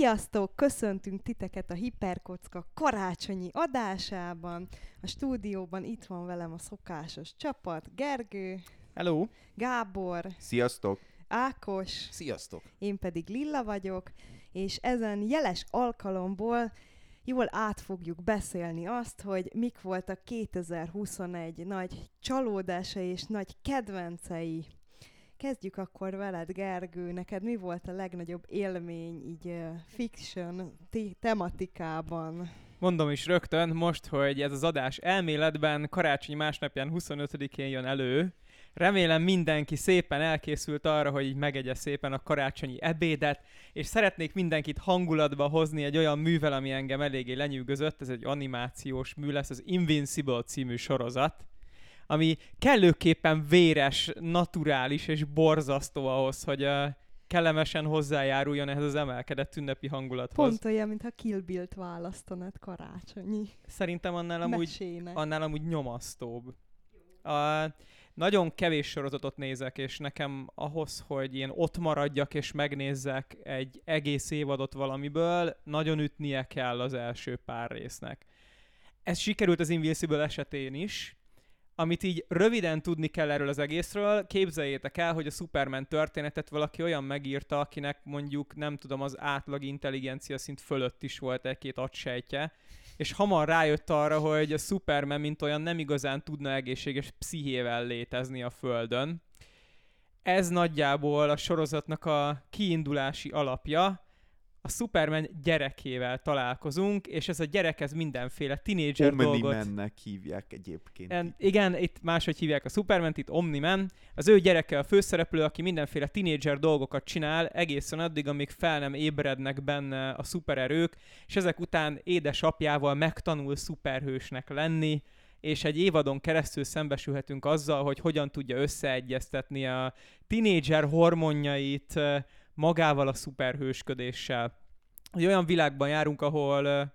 Sziasztok! Köszöntünk titeket a Hiperkocka karácsonyi adásában. A stúdióban itt van velem a szokásos csapat, Gergő, Hello! Gábor, Sziasztok! Ákos, Sziasztok! én pedig Lilla vagyok, és ezen jeles alkalomból jól át fogjuk beszélni azt, hogy mik voltak 2021 nagy csalódásai és nagy kedvencei. Kezdjük akkor veled, Gergő. Neked mi volt a legnagyobb élmény így fiction ti- tematikában? Mondom is rögtön most, hogy ez az adás elméletben karácsony másnapján 25-én jön elő. Remélem mindenki szépen elkészült arra, hogy így megegye szépen a karácsonyi ebédet, és szeretnék mindenkit hangulatba hozni egy olyan művel, ami engem eléggé lenyűgözött. Ez egy animációs mű lesz, az Invincible című sorozat ami kellőképpen véres, naturális és borzasztó ahhoz, hogy uh, kellemesen hozzájáruljon ehhez az emelkedett ünnepi hangulathoz. Pont olyan, mintha Kill Bill-t választanod karácsonyi Szerintem annál amúgy, mesének. annál amúgy nyomasztóbb. A, nagyon kevés sorozatot nézek, és nekem ahhoz, hogy én ott maradjak és megnézzek egy egész évadot valamiből, nagyon ütnie kell az első pár résznek. Ez sikerült az Invincible esetén is, amit így röviden tudni kell erről az egészről, képzeljétek el, hogy a Superman történetet valaki olyan megírta, akinek mondjuk nem tudom, az átlag intelligencia szint fölött is volt egy-két agysejtje, és hamar rájött arra, hogy a Superman mint olyan nem igazán tudna egészséges pszichével létezni a Földön. Ez nagyjából a sorozatnak a kiindulási alapja, a Superman gyerekével találkozunk, és ez a gyerek ez mindenféle tinédzser dolgot... Omni-mennek hívják egyébként. En, igen, itt máshogy hívják a Superman, itt Omni-Man. Az ő gyereke a főszereplő, aki mindenféle tinédzser dolgokat csinál, egészen addig, amíg fel nem ébrednek benne a szupererők, és ezek után édesapjával megtanul szuperhősnek lenni, és egy évadon keresztül szembesülhetünk azzal, hogy hogyan tudja összeegyeztetni a tinédzser hormonjait magával a szuperhősködéssel. Egy olyan világban járunk, ahol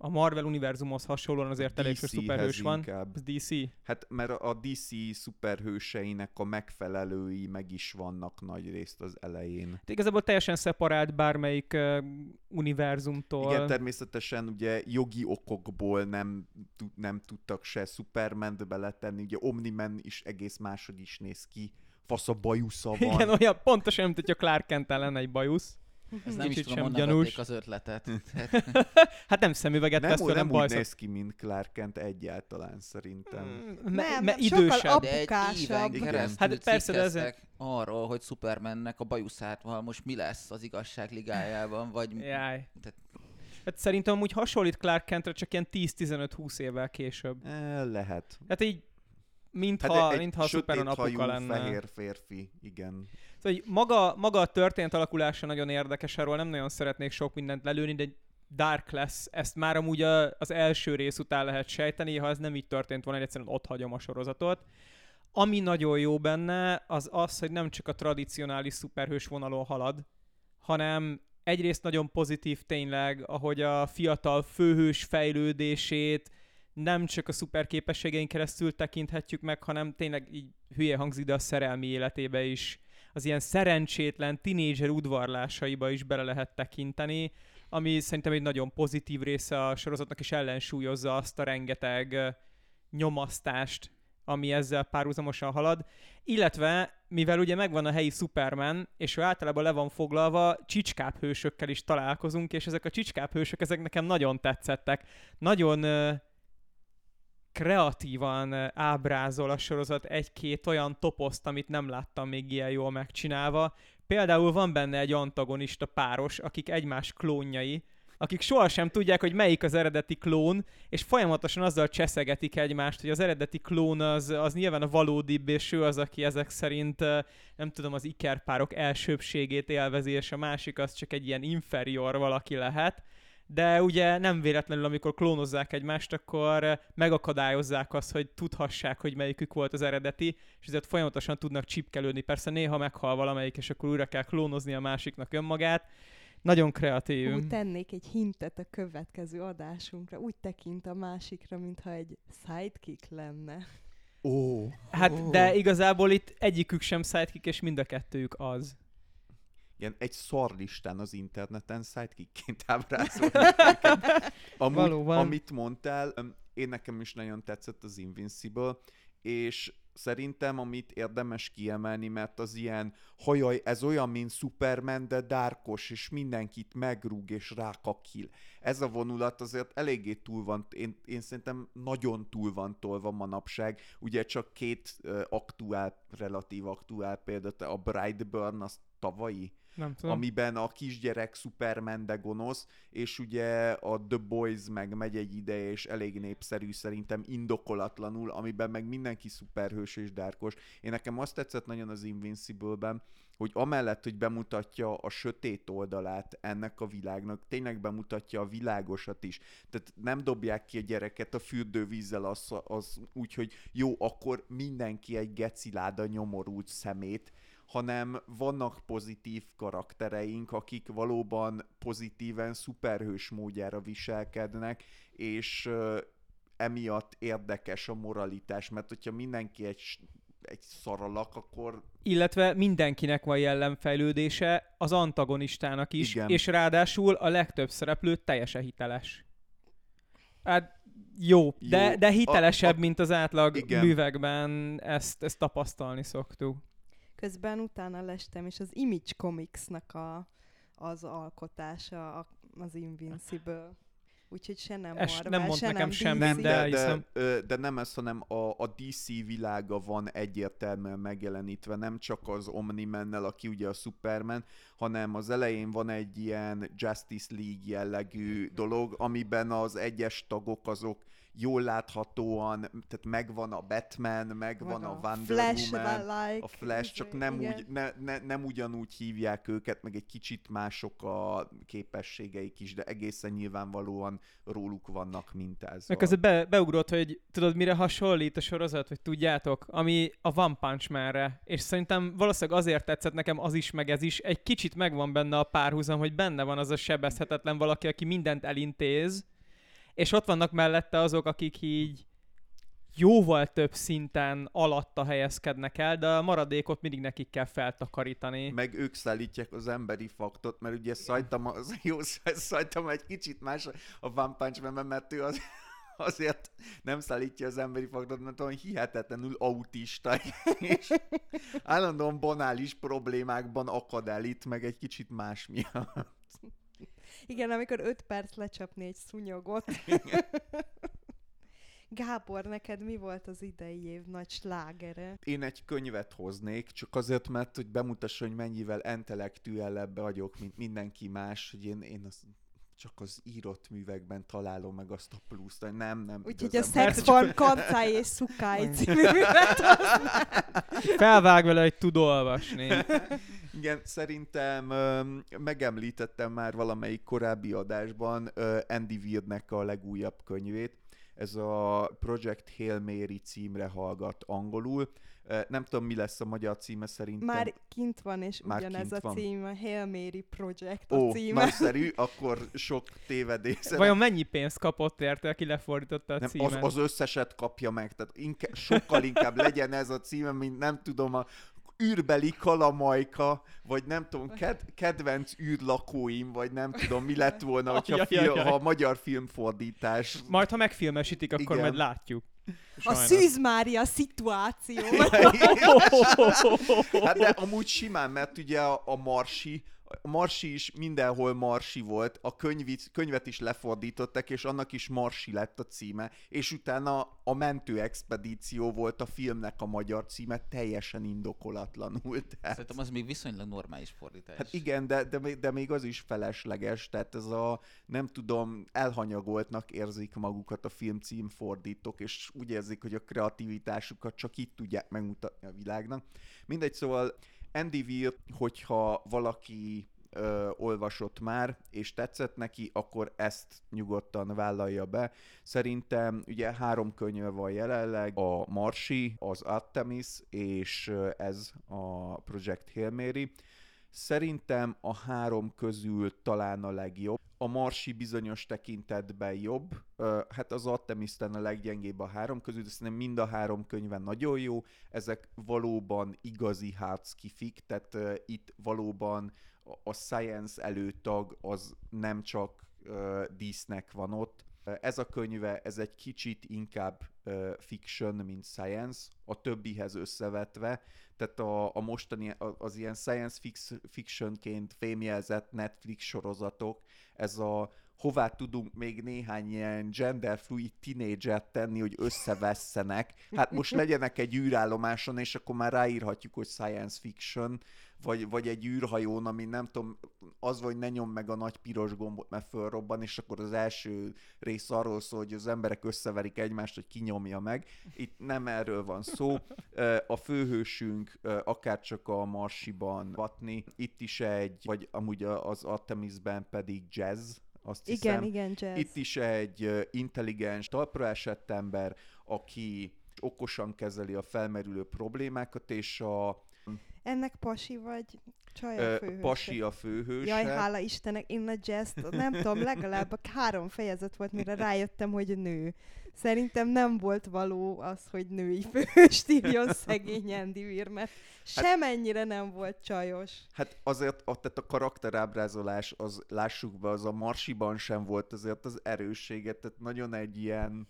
a Marvel univerzumhoz hasonlóan azért elég sok szuperhős van. inkább. DC. Hát mert a DC szuperhőseinek a megfelelői meg is vannak nagy részt az elején. De igazából teljesen szeparált bármelyik uh, univerzumtól. Igen, természetesen ugye jogi okokból nem, nem tudtak se Superman-t beletenni, ugye Omni-Man is egész máshogy is néz ki, fasz a bajusza van. Igen, olyan pontosan, mint hogyha Clark Kent ellen egy bajusz. Ez nem is Kicsit tudom, sem gyanús. az ötletet. Hát nem szemüveget nem, vesz nem, nem úgy néz ki, mint Clark Kent egyáltalán szerintem. Mm, Nem, me, sokkal idősebb. ap- De egy Apukásabb. éven Hát persze, de ez- cikkeztek arról, hogy Supermannek a bajuszátval most mi lesz az igazság ligájában, vagy... Jaj. Tehát- Hát szerintem amúgy hasonlít Clark Kentre, csak ilyen 10-15-20 évvel később. E, lehet. Hát így, mintha, egy mintha a sötéthajú, apuka lenne. fehér férfi, igen. Szóval maga, maga a történet alakulása nagyon érdekes, arról nem nagyon szeretnék sok mindent lelőni, de Dark lesz, ezt már amúgy a, az első rész után lehet sejteni, ha ez nem így történt volna, egyszerűen ott hagyom a sorozatot. Ami nagyon jó benne, az az, hogy nem csak a tradicionális szuperhős vonalon halad, hanem egyrészt nagyon pozitív tényleg, ahogy a fiatal főhős fejlődését nem csak a szuper képességein keresztül tekinthetjük meg, hanem tényleg így hülye hangzik, de a szerelmi életébe is az ilyen szerencsétlen tinédzser udvarlásaiba is bele lehet tekinteni, ami szerintem egy nagyon pozitív része a sorozatnak, és ellensúlyozza azt a rengeteg nyomasztást, ami ezzel párhuzamosan halad. Illetve, mivel ugye megvan a helyi Superman, és ő általában le van foglalva, csicskább hősökkel is találkozunk, és ezek a csicskább hősök, ezek nekem nagyon tetszettek. Nagyon kreatívan ö, ábrázol a sorozat egy-két olyan toposzt, amit nem láttam még ilyen jól megcsinálva. Például van benne egy antagonista páros, akik egymás klónjai, akik sohasem tudják, hogy melyik az eredeti klón, és folyamatosan azzal cseszegetik egymást, hogy az eredeti klón az, az nyilván a valódibb, és ő az, aki ezek szerint, eh, nem tudom, az ikerpárok elsőbségét élvezi, és a másik az csak egy ilyen inferior valaki lehet. De ugye nem véletlenül, amikor klónozzák egymást, akkor eh, megakadályozzák azt, hogy tudhassák, hogy melyikük volt az eredeti, és ezért folyamatosan tudnak csipkelődni. Persze néha meghal valamelyik, és akkor újra kell klónozni a másiknak önmagát. Nagyon kreatív. Úgy tennék egy hintet a következő adásunkra. Úgy tekint a másikra, mintha egy sidekick lenne. Ó. Hát, de igazából itt egyikük sem sidekick, és mind a kettőjük az. Ilyen egy szarlistán az interneten sidekickként. Amúgy, Valóban. amit mondtál, én nekem is nagyon tetszett az Invincible, és szerintem, amit érdemes kiemelni, mert az ilyen, hajaj, ez olyan, mint Superman, de dárkos, és mindenkit megrúg és rákakil. Ez a vonulat azért eléggé túl van, én, én szerintem nagyon túl van tolva manapság. Ugye csak két uh, aktuál, relatív aktuál példát, a Brightburn, az tavalyi, Nem tudom. amiben a kisgyerek Superman de gonosz, és ugye a The Boys meg megy egy ideje, és elég népszerű szerintem indokolatlanul, amiben meg mindenki szuperhős és dárkos. Én nekem azt tetszett nagyon az Invincible-ben, hogy amellett, hogy bemutatja a sötét oldalát ennek a világnak, tényleg bemutatja a világosat is. Tehát nem dobják ki a gyereket a fürdővízzel az, az úgy, hogy jó, akkor mindenki egy geciláda nyomorult szemét, hanem vannak pozitív karaktereink, akik valóban pozitíven szuperhős módjára viselkednek, és emiatt érdekes a moralitás, mert hogyha mindenki egy, egy szaralak, akkor Illetve mindenkinek van jellemfejlődése, az antagonistának is, Igen. és ráadásul a legtöbb szereplő teljesen hiteles. Hát jó, de, Jó, de hitelesebb, a- a- mint az átlag igen. művekben ezt, ezt tapasztalni szoktuk. Közben utána lestem, és az Image Comics-nak a, az alkotása a- az Invincible. Úgyhogy se nem Ez Marvel, nem mond se nekem DC. semmit, nem, de de, de, de nem ez, hanem a, a DC világa van egyértelműen megjelenítve, nem csak az Omni-mennel, aki ugye a Superman, hanem az elején van egy ilyen Justice League jellegű dolog, amiben az egyes tagok azok jól láthatóan, tehát megvan a Batman, megvan a Wonder Flash Woman, like, a Flash, csak nem, igen. úgy, ne, ne, nem ugyanúgy hívják őket, meg egy kicsit mások a képességeik is, de egészen nyilvánvalóan róluk vannak mintázva. Meg közben be, beugrott, hogy tudod, mire hasonlít a sorozat, hogy tudjátok, ami a One Punch Man-re. És szerintem valószínűleg azért tetszett nekem az is, meg ez is. Egy kicsit megvan benne a párhuzam, hogy benne van az a sebezhetetlen valaki, aki mindent elintéz, és ott vannak mellette azok, akik így jóval több szinten alatta helyezkednek el, de a maradékot mindig nekik kell feltakarítani. Meg ők szállítják az emberi faktot, mert ugye Saitama, az jó, Saitama egy kicsit más a One Punch Man, mert ő az, azért nem szállítja az emberi faktot, mert olyan hihetetlenül autista, és állandóan banális problémákban akad el itt, meg egy kicsit más miatt. Igen, amikor öt perc lecsapni egy szunyogot. Gábor, neked mi volt az idei év nagy slágere? Én egy könyvet hoznék, csak azért, mert hogy bemutassa, hogy mennyivel intellektuellebb vagyok, mint mindenki más, hogy én, én az, csak az írott művekben találom meg azt a pluszt, hogy nem, nem. Úgyhogy a Sex Kancáj és Szukáj című művet Felvág vele, hogy tud olvasni. Igen, szerintem öm, megemlítettem már valamelyik korábbi adásban ö, Andy Weirdnek a legújabb könyvét. Ez a Project Hail Mary címre hallgat angolul. Nem tudom, mi lesz a magyar címe szerintem. Már kint van, és Már ugyanez a van. cím, a Hail Mary Project a Ó, címe. nagyszerű, akkor sok tévedés. Vajon mennyi pénzt kapott érte, aki lefordította a nem, az, címet? az összeset kapja meg, tehát inkább, sokkal inkább legyen ez a címe, mint nem tudom, a űrbeli kalamajka, vagy nem tudom, ked, kedvenc űrlakóim, vagy nem tudom, mi lett volna, hogyha fil, ha a magyar filmfordítás. Majd, ha megfilmesítik, akkor Igen. majd látjuk. A Sajnos. Szűz Mária szituáció. Hát de amúgy simán, mert ugye a, a Marsi, a Marsi is mindenhol Marsi volt, a könyvit, könyvet is lefordították, és annak is Marsi lett a címe, és utána a mentő expedíció volt a filmnek a magyar címe, teljesen indokolatlanul. Tehát... Szerintem az még viszonylag normális fordítás. Hát igen, de, de, még- de még az is felesleges, tehát ez a, nem tudom, elhanyagoltnak érzik magukat a filmcím fordítók, és úgy érzik, hogy a kreativitásukat csak itt tudják megmutatni a világnak. Mindegy, szóval Andy Weir, hogyha valaki ö, olvasott már, és tetszett neki, akkor ezt nyugodtan vállalja be. Szerintem ugye három könyve van jelenleg, a Marsi, az Artemis, és ez a Project Hail Mary. Szerintem a három közül talán a legjobb. A Marsi bizonyos tekintetben jobb, hát az Artemis talán a leggyengébb a három közül, de szerintem mind a három könyve nagyon jó. Ezek valóban igazi hardskifik, tehát itt valóban a, science előtag az nem csak dísznek van ott. Ez a könyve, ez egy kicsit inkább fiction, mint science, a többihez összevetve, tehát a, a mostani, az ilyen science fictionként fémjelzett Netflix sorozatok, ez a hová tudunk még néhány ilyen genderfluid tínédzsert tenni, hogy összevesszenek. Hát most legyenek egy űrállomáson, és akkor már ráírhatjuk, hogy science fiction, vagy, vagy egy űrhajón, ami nem tudom, az vagy ne nyom meg a nagy piros gombot, mert fölrobban, és akkor az első rész arról szól, hogy az emberek összeverik egymást, hogy kinyomja meg. Itt nem erről van szó. A főhősünk akár csak a Marsiban Vatni, itt is egy, vagy amúgy az Artemisben pedig jazz, azt hiszem. Igen, igen, jazz. Itt is egy intelligens, talpra esett ember, aki okosan kezeli a felmerülő problémákat, és a ennek pasi vagy csaj a főhős? Pasi a főhős. Jaj, hála Istennek, én a jazz nem tudom, legalább három fejezet volt, mire rájöttem, hogy nő. Szerintem nem volt való az, hogy női főhőst írjon szegény Andy Weir, mert hát, semennyire nem volt csajos. Hát azért a, tehát a karakterábrázolás, az lássuk be, az a Marsiban sem volt azért az erősséget, tehát nagyon egy ilyen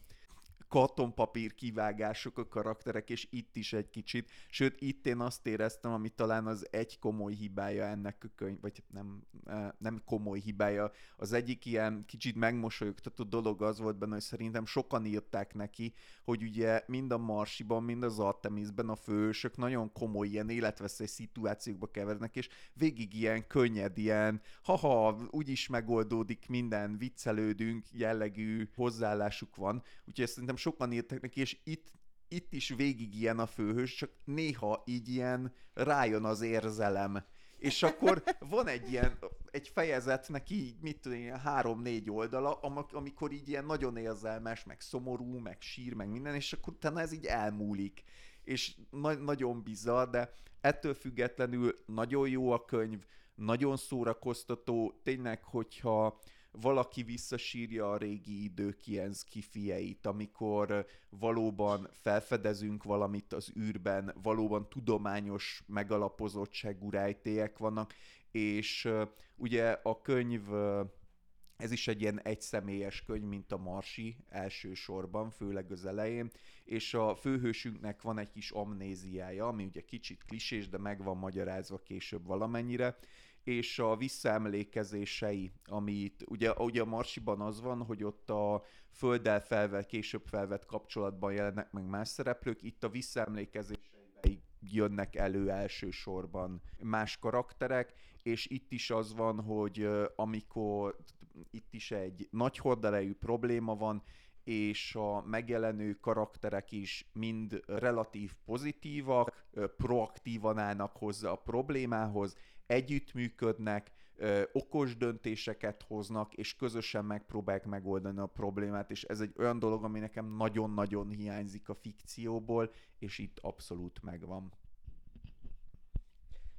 kartonpapír kivágások a karakterek, és itt is egy kicsit. Sőt, itt én azt éreztem, ami talán az egy komoly hibája ennek a könyv, vagy nem, e, nem komoly hibája. Az egyik ilyen kicsit megmosolyogtató dolog az volt benne, hogy szerintem sokan írták neki, hogy ugye mind a Marsiban, mind az Artemisben a fősök nagyon komoly ilyen életveszély szituációkba kevernek, és végig ilyen könnyed, ilyen haha, úgyis megoldódik minden, viccelődünk jellegű hozzáállásuk van. Úgyhogy szerintem sokan írtak neki, és itt, itt is végig ilyen a főhős, csak néha így ilyen rájön az érzelem. És akkor van egy ilyen, egy fejezetnek így, mit tudom, ilyen három-négy oldala, amikor így ilyen nagyon érzelmes, meg szomorú, meg sír, meg minden, és akkor utána ez így elmúlik. És na- nagyon bizarr, de ettől függetlenül nagyon jó a könyv, nagyon szórakoztató, tényleg, hogyha valaki visszasírja a régi idők ilyen skifieit, amikor valóban felfedezünk valamit az űrben, valóban tudományos megalapozottságú rejtélyek vannak, és ugye a könyv ez is egy ilyen egyszemélyes könyv, mint a Marsi elsősorban, főleg az elején, és a főhősünknek van egy kis amnéziája, ami ugye kicsit klisés, de meg van magyarázva később valamennyire, és a visszaemlékezései, amit ugye, ugye a Marsiban az van, hogy ott a földdel felvett, később felvett kapcsolatban jelennek meg más szereplők, itt a visszaemlékezései jönnek elő elsősorban más karakterek, és itt is az van, hogy amikor itt is egy nagy horderejű probléma van, és a megjelenő karakterek is mind relatív pozitívak, proaktívan állnak hozzá a problémához, együttműködnek, okos döntéseket hoznak, és közösen megpróbálják megoldani a problémát, és ez egy olyan dolog, ami nekem nagyon-nagyon hiányzik a fikcióból, és itt abszolút megvan.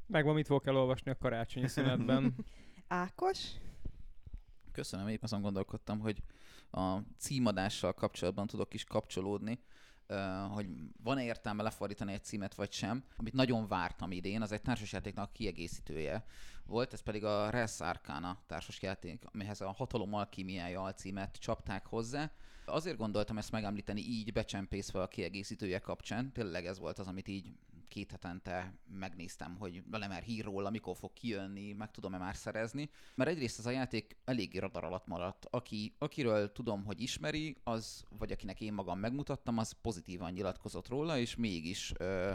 Megvan, mit fogok elolvasni a karácsonyi szünetben. Ákos? Köszönöm, épp azon gondolkodtam, hogy a címadással kapcsolatban tudok is kapcsolódni hogy van-e értelme lefordítani egy címet, vagy sem. Amit nagyon vártam idén, az egy társasjátéknak kiegészítője volt, ez pedig a Res Arcana társasjáték, amihez a Hatalom Alkimiája alcímet csapták hozzá. Azért gondoltam ezt megemlíteni így becsempészve a kiegészítője kapcsán, tényleg ez volt az, amit így két hetente megnéztem, hogy vele már hír róla, mikor fog kijönni, meg tudom-e már szerezni. Mert egyrészt ez a játék eléggé radar alatt maradt. Aki, akiről tudom, hogy ismeri, az, vagy akinek én magam megmutattam, az pozitívan nyilatkozott róla, és mégis ö,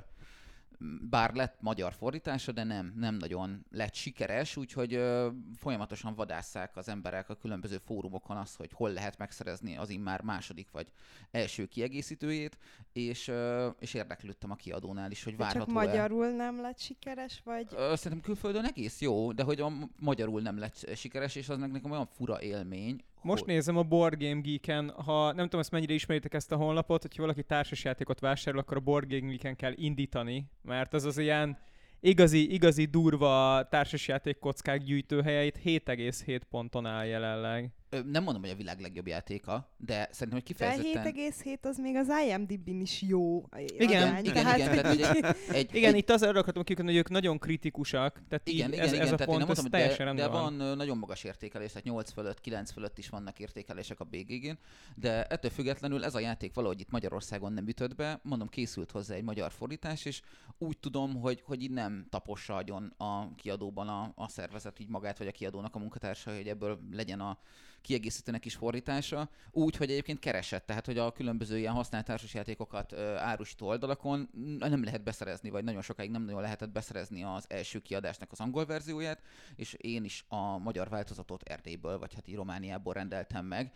bár lett magyar fordítása, de nem, nem nagyon lett sikeres, úgyhogy ö, folyamatosan vadásszák az emberek a különböző fórumokon azt, hogy hol lehet megszerezni az immár második vagy első kiegészítőjét, és, ö, és érdeklődtem a kiadónál is, hogy várható Csak magyarul nem lett sikeres, vagy? Ö, szerintem külföldön egész jó, de hogy a magyarul nem lett sikeres, és az nekem olyan fura élmény, most nézem a Board Game Geek-en, ha nem tudom, ezt mennyire ismeritek ezt a honlapot, hogyha valaki társasjátékot vásárol, akkor a Board Game Geek-en kell indítani, mert az az ilyen igazi, igazi durva társasjáték kockák gyűjtőhelyeit 7,7 ponton áll jelenleg. Nem mondom, hogy a világ legjobb játéka, de szerintem, hogy De kifejezetten... 7,7 az még az IMDb-n is jó. Igen, arány, igen, tehát- igen, tehát, egy, egy, Igen, egy, itt az arra akartam kikötni, hogy ők nagyon kritikusak, tehát igen, így igen, ez, igen, ez a tehát pont, nem ez mondom, teljesen de, de van. van nagyon magas értékelés, tehát 8 fölött, 9 fölött is vannak értékelések a BGG-n, de ettől függetlenül ez a játék valahogy itt Magyarországon nem ütött be, mondom, készült hozzá egy magyar fordítás, és úgy tudom, hogy, hogy így nem tapossa agyon a kiadóban a, a szervezet így magát, vagy a kiadónak a munkatársa, hogy ebből legyen a kiegészítőnek is fordítása, úgy, hogy egyébként keresett, tehát hogy a különböző ilyen használt társasjátékokat árusító oldalakon nem lehet beszerezni, vagy nagyon sokáig nem nagyon lehetett beszerezni az első kiadásnak az angol verzióját, és én is a magyar változatot Erdélyből, vagy hát így Romániából rendeltem meg,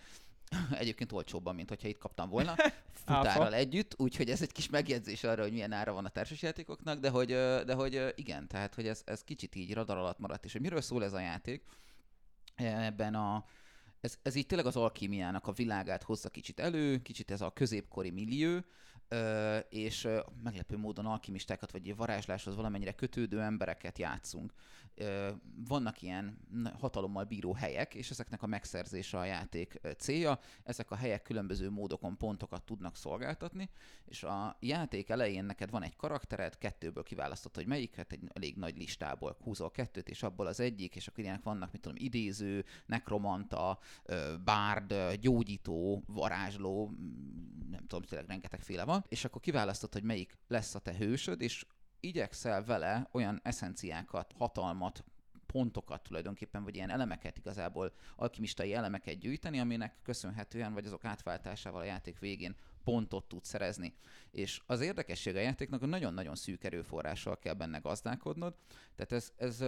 Egyébként olcsóbban, mint hogyha itt kaptam volna, futárral együtt, úgyhogy ez egy kis megjegyzés arra, hogy milyen ára van a társasjátékoknak, de hogy, de hogy igen, tehát hogy ez, ez kicsit így radar alatt maradt, és hogy miről szól ez a játék, ebben a, ez, ez így tényleg az alkímiának a világát hozza kicsit elő, kicsit ez a középkori millió, és meglepő módon alkimistákat, vagy varázsláshoz valamennyire kötődő embereket játszunk. Vannak ilyen hatalommal bíró helyek, és ezeknek a megszerzése a játék célja. Ezek a helyek különböző módokon pontokat tudnak szolgáltatni, és a játék elején neked van egy karaktered, kettőből kiválasztod, hogy melyiket, egy elég nagy listából húzol kettőt, és abból az egyik, és akkor ilyenek vannak, mit tudom, idéző, nekromanta, bárd, gyógyító, varázsló, nem tudom, tényleg rengetegféle van, és akkor kiválasztod, hogy melyik lesz a te hősöd, és igyekszel vele olyan eszenciákat, hatalmat, pontokat tulajdonképpen, vagy ilyen elemeket igazából, alkimistai elemeket gyűjteni, aminek köszönhetően, vagy azok átváltásával a játék végén pontot tud szerezni. És az érdekesség a játéknak, nagyon-nagyon szűk erőforrással kell benne gazdálkodnod, tehát ez, ez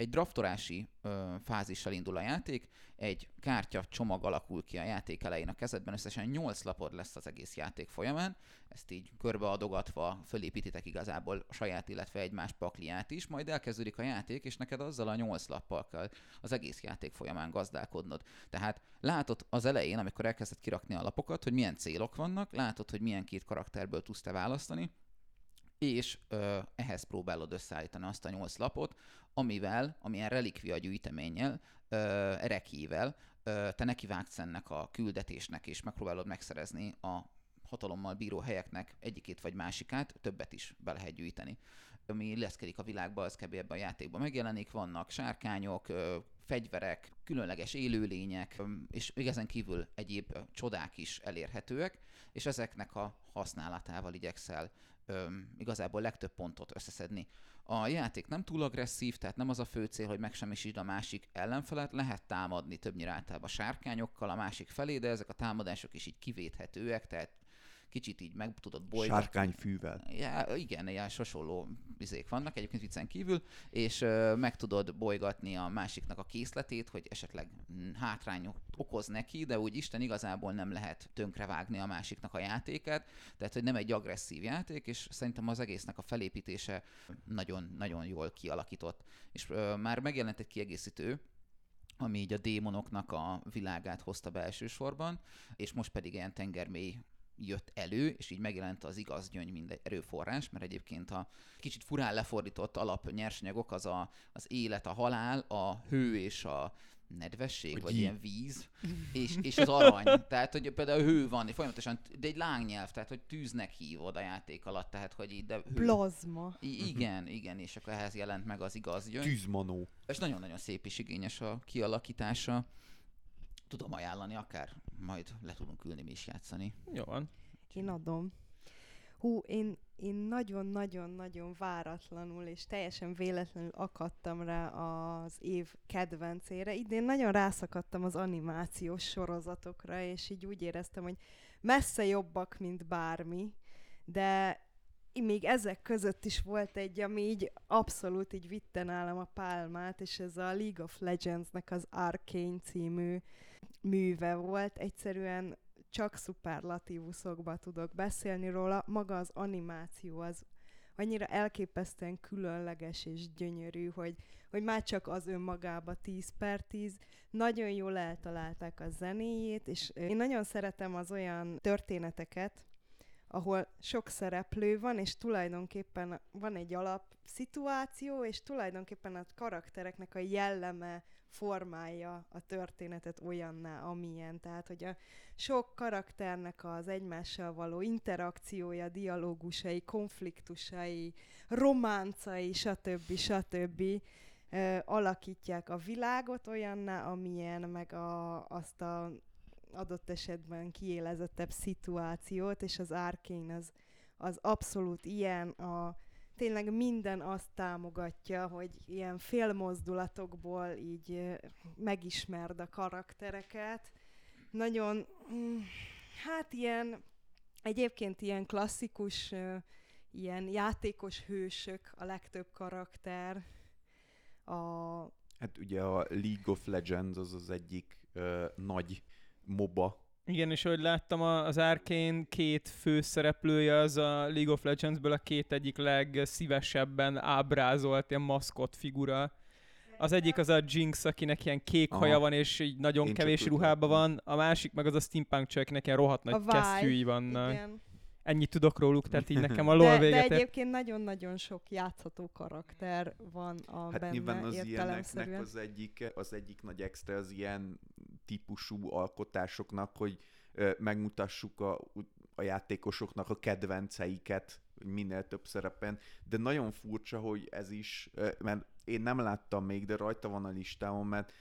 egy draftolási ö, fázissal indul a játék, egy kártya csomag alakul ki a játék elején a kezedben, összesen 8 lapod lesz az egész játék folyamán, ezt így körbeadogatva fölépítitek igazából a saját, illetve egymás pakliát is, majd elkezdődik a játék, és neked azzal a 8 lappal kell az egész játék folyamán gazdálkodnod. Tehát látod az elején, amikor elkezded kirakni a lapokat, hogy milyen célok vannak, látod, hogy milyen két karakterből tudsz te választani, és ö, ehhez próbálod összeállítani azt a nyolc lapot, amivel, amilyen relikvia gyűjteménnyel, ö, rekivel, ö, te nekivágsz ennek a küldetésnek, és megpróbálod megszerezni a hatalommal bíró helyeknek egyikét vagy másikát, többet is be lehet gyűjteni. Ami illeszkedik a világba, az kb. ebben a játékban megjelenik, vannak sárkányok, fegyverek, különleges élőlények, és még ezen kívül egyéb csodák is elérhetőek, és ezeknek a használatával igyekszel igazából legtöbb pontot összeszedni. A játék nem túl agresszív, tehát nem az a fő cél, hogy megsemmisítsd a másik ellenfelet, lehet támadni többnyire általában sárkányokkal a másik felé, de ezek a támadások is így kivéthetőek, tehát kicsit így meg tudod bolygatni. Sárkányfűvel. Ja, igen, ilyen hasonló izék vannak egyébként viccen kívül, és ö, meg tudod bolygatni a másiknak a készletét, hogy esetleg mm, hátrányot okoz neki, de úgy Isten igazából nem lehet tönkrevágni a másiknak a játékát, tehát hogy nem egy agresszív játék, és szerintem az egésznek a felépítése nagyon-nagyon jól kialakított. És ö, már megjelent egy kiegészítő, ami így a démonoknak a világát hozta be elsősorban, és most pedig ilyen tengermély jött elő, és így megjelent az igaz gyöngy, mint egy erőforrás, mert egyébként a kicsit furán lefordított alap nyersanyagok az a, az élet, a halál, a hő és a nedvesség, A vagy gyí. ilyen víz, és, és az arany. Tehát, hogy például a hő van, folyamatosan, de egy lángnyelv, tehát, hogy tűznek hívod a játék alatt, tehát, hogy így, de hő. Plazma. I- igen, igen, és akkor ehhez jelent meg az igaz gyöngy. Tűzmanó. És nagyon-nagyon szép és igényes a kialakítása. Tudom ajánlani, akár majd le tudunk ülni mi is játszani. Jó van. Én adom. Hú, én, én nagyon-nagyon-nagyon váratlanul és teljesen véletlenül akadtam rá az év kedvencére. Idén nagyon rászakadtam az animációs sorozatokra, és így úgy éreztem, hogy messze jobbak, mint bármi, de még ezek között is volt egy, ami így abszolút így vitte nálam a pálmát, és ez a League of Legends-nek az Arcane című műve volt. Egyszerűen csak szuperlatívuszokba tudok beszélni róla. Maga az animáció az annyira elképesztően különleges és gyönyörű, hogy, hogy már csak az önmagába 10 per 10. Nagyon jól eltalálták a zenéjét, és én nagyon szeretem az olyan történeteket, ahol sok szereplő van, és tulajdonképpen van egy alap szituáció, és tulajdonképpen a karaktereknek a jelleme formálja a történetet olyanná, amilyen. Tehát, hogy a sok karakternek az egymással való interakciója, dialógusai, konfliktusai, románcai, stb. stb. Ö, alakítják a világot olyanná, amilyen, meg a, azt a adott esetben kiélezettebb szituációt, és az Arkane az, az abszolút ilyen, a, tényleg minden azt támogatja, hogy ilyen félmozdulatokból így megismerd a karaktereket. Nagyon, mm, hát ilyen, egyébként ilyen klasszikus, ilyen játékos hősök a legtöbb karakter. A... Hát ugye a League of Legends az az egyik ö, nagy MOBA. Igen, és ahogy láttam, az Arkane két főszereplője az a League of Legends-ből a két egyik legszívesebben ábrázolt ilyen maszkot figura. Az egyik az a Jinx, akinek ilyen kék Aha. haja van, és így nagyon Én kevés ruhában van. A másik meg az a Steampunk csaj, akinek ilyen rohadt nagy kesztyűi vannak. Igen. Ennyit tudok róluk, tehát így nekem a LOL de, véget. De egyébként nagyon-nagyon sok játszható karakter van a hát benne nyilván az ilyeneknek az egyik, az egyik nagy extra az ilyen típusú alkotásoknak, hogy ö, megmutassuk a, a játékosoknak a kedvenceiket minél több szerepen, de nagyon furcsa, hogy ez is, mert én nem láttam még, de rajta van a listámon, mert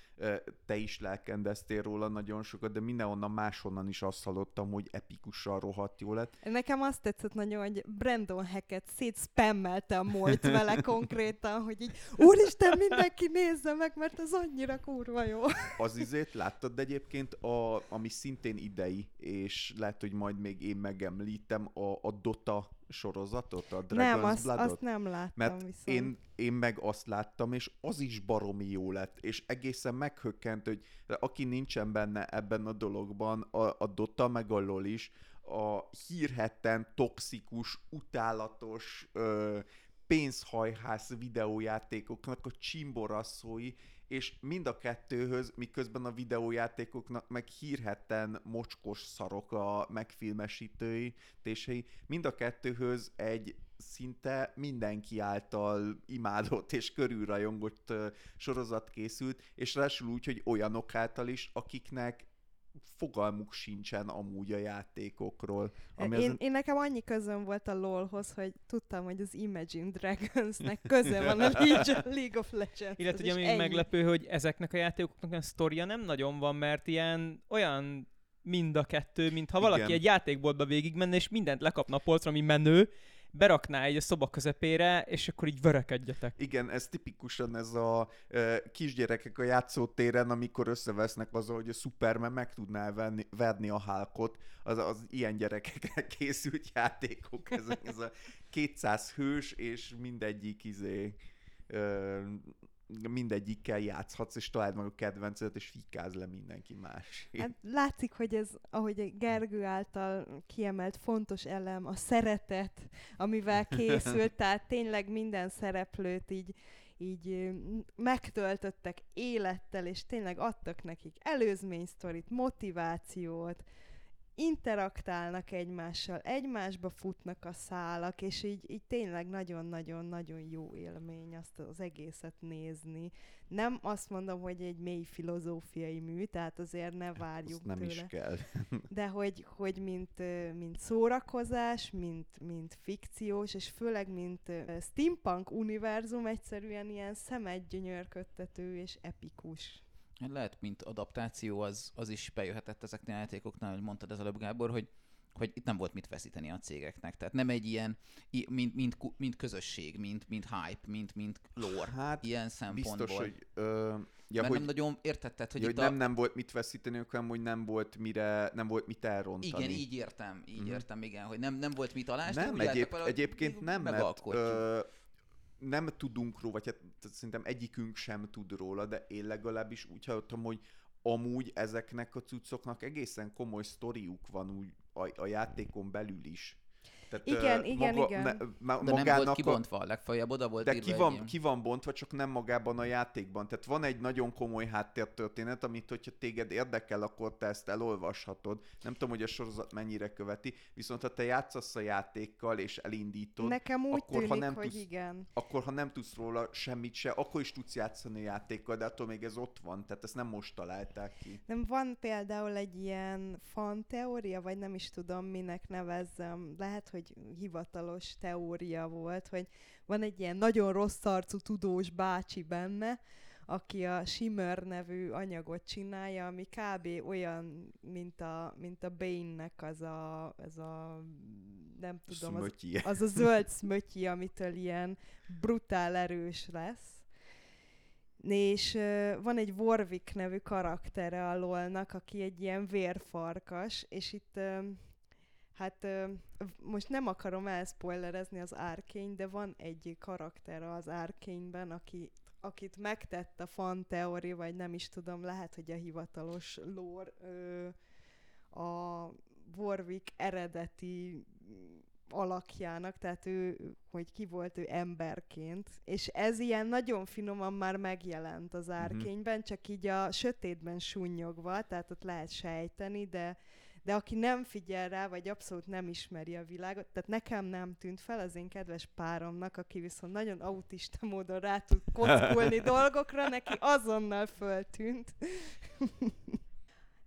te is lelkendeztél róla nagyon sokat, de mindenhonnan máshonnan is azt hallottam, hogy epikusan rohadt jó lett. Nekem azt tetszett nagyon, hogy Brandon Hackett szétspammelte a molt vele konkrétan, hogy így úristen, mindenki nézze meg, mert az annyira kurva jó. Az izét láttad egyébként, a, ami szintén idei, és lehet, hogy majd még én megemlítem, a, a Dota sorozatot, a Dragon's nem, azt, Bloodot? azt nem láttam Mert viszont. én, én meg azt láttam, és az is baromi jó lett, és egészen meghökkent, hogy aki nincsen benne ebben a dologban, a, a Dota meg a LoL is, a hírhetten toxikus, utálatos, ö, pénzhajház videójátékoknak a csimborasszói, és mind a kettőhöz, miközben a videójátékoknak meg hírhetten mocskos szarok a megfilmesítői tései, mind a kettőhöz egy szinte mindenki által imádott és körülrajongott sorozat készült, és ráadásul úgy, hogy olyanok által is, akiknek fogalmuk sincsen amúgy a játékokról. Ami én, az... én nekem annyi közöm volt a LOL-hoz, hogy tudtam, hogy az Imagine Dragonsnek köze van a League of Legends. Illetve ugye még meglepő, hogy ezeknek a játékoknak a sztoria nem nagyon van, mert ilyen olyan mind a kettő, mintha valaki Igen. egy játékboltba végigmenne, és mindent lekapna a polcra, ami menő, berakná egy a szoba közepére, és akkor így vörökedjetek. Igen, ez tipikusan ez a e, kisgyerekek a játszótéren, amikor összevesznek azzal, hogy a Superman meg tudná venni, verni a hálkot, az, az ilyen gyerekekre készült játékok, ez, ez a 200 hős, és mindegyik izé mindegyikkel játszhatsz, és találd meg a kedvencedet, és fikáz le mindenki más. Hát látszik, hogy ez, ahogy Gergő által kiemelt fontos elem, a szeretet, amivel készült, tehát tényleg minden szereplőt így, így megtöltöttek élettel, és tényleg adtak nekik előzménysztorit, motivációt, interaktálnak egymással, egymásba futnak a szálak, és így, így tényleg nagyon-nagyon-nagyon jó élmény azt az egészet nézni. Nem azt mondom, hogy egy mély filozófiai mű, tehát azért ne várjuk azt nem tőle. is kell. De hogy, hogy mint, mint szórakozás, mint, mint fikciós, és főleg mint steampunk univerzum egyszerűen ilyen szemedgyönyörködtető és epikus. Lehet, mint adaptáció, az, az is bejöhetett ezeknél a játékoknál, hogy mondtad ez előbb Gábor, hogy hogy itt nem volt mit veszíteni a cégeknek. Tehát nem egy ilyen, mint, mint, mint közösség, mint, mint hype, mint, mint lore, hát, ilyen szempontból. Biztos, hogy... Ö, ja, Mert hogy, nem nagyon értetted, hogy, ja, hogy nem, a... nem volt mit veszíteni, hanem hogy nem volt mire, nem volt mit elrontani. Igen, így értem, így mm-hmm. értem, igen, hogy nem, nem volt mit alásni. Nem, egyéb, egyébként nem, mert ö, nem tudunk róla, vagy hát szerintem egyikünk sem tud róla, de én legalábbis úgy hallottam, hogy amúgy ezeknek a cuccoknak egészen komoly sztoriuk van úgy a, a játékon belül is. Tehát, Igen, ö, igen, maga, igen. Me, ma, De nem magának volt a- kibontva, legfeljebb oda volt de írva ki van, ilyen- ki van bontva, csak nem magában a játékban. Tehát van egy nagyon komoly háttértörténet, amit hogyha téged érdekel, akkor te ezt elolvashatod. Nem tudom, hogy a sorozat mennyire követi, viszont ha te játszasz a játékkal és elindítod, Nekem úgy akkor, ha tűnik, nem hogy tudsz- igen. akkor ha nem tudsz róla semmit se, akkor is tudsz játszani a játékkal, de attól még ez ott van, tehát ezt nem most találták ki. Nem van például egy ilyen fan teória, vagy nem is tudom, minek nevezzem. Lehet, hogy hivatalos teória volt, hogy van egy ilyen nagyon rossz arcú tudós bácsi benne, aki a Shimmer nevű anyagot csinálja, ami kb. olyan, mint a, mint a Bane-nek az a, ez a nem tudom, az, az a zöld szmötyi, amitől ilyen brutál erős lesz. És van egy Warwick nevű karaktere a LOL-nak, aki egy ilyen vérfarkas, és itt hát most nem akarom elspoilerezni az Arkane, de van egy karakter az Arkane-ben, aki akit megtett a fan teória, vagy nem is tudom, lehet, hogy a hivatalos ö, a Warwick eredeti alakjának, tehát ő, hogy ki volt ő emberként, és ez ilyen nagyon finoman már megjelent az árkényben, csak így a sötétben sunnyogva, tehát ott lehet sejteni, de de aki nem figyel rá, vagy abszolút nem ismeri a világot, tehát nekem nem tűnt fel az én kedves páromnak, aki viszont nagyon autista módon rá tud kockulni dolgokra, neki azonnal föltűnt.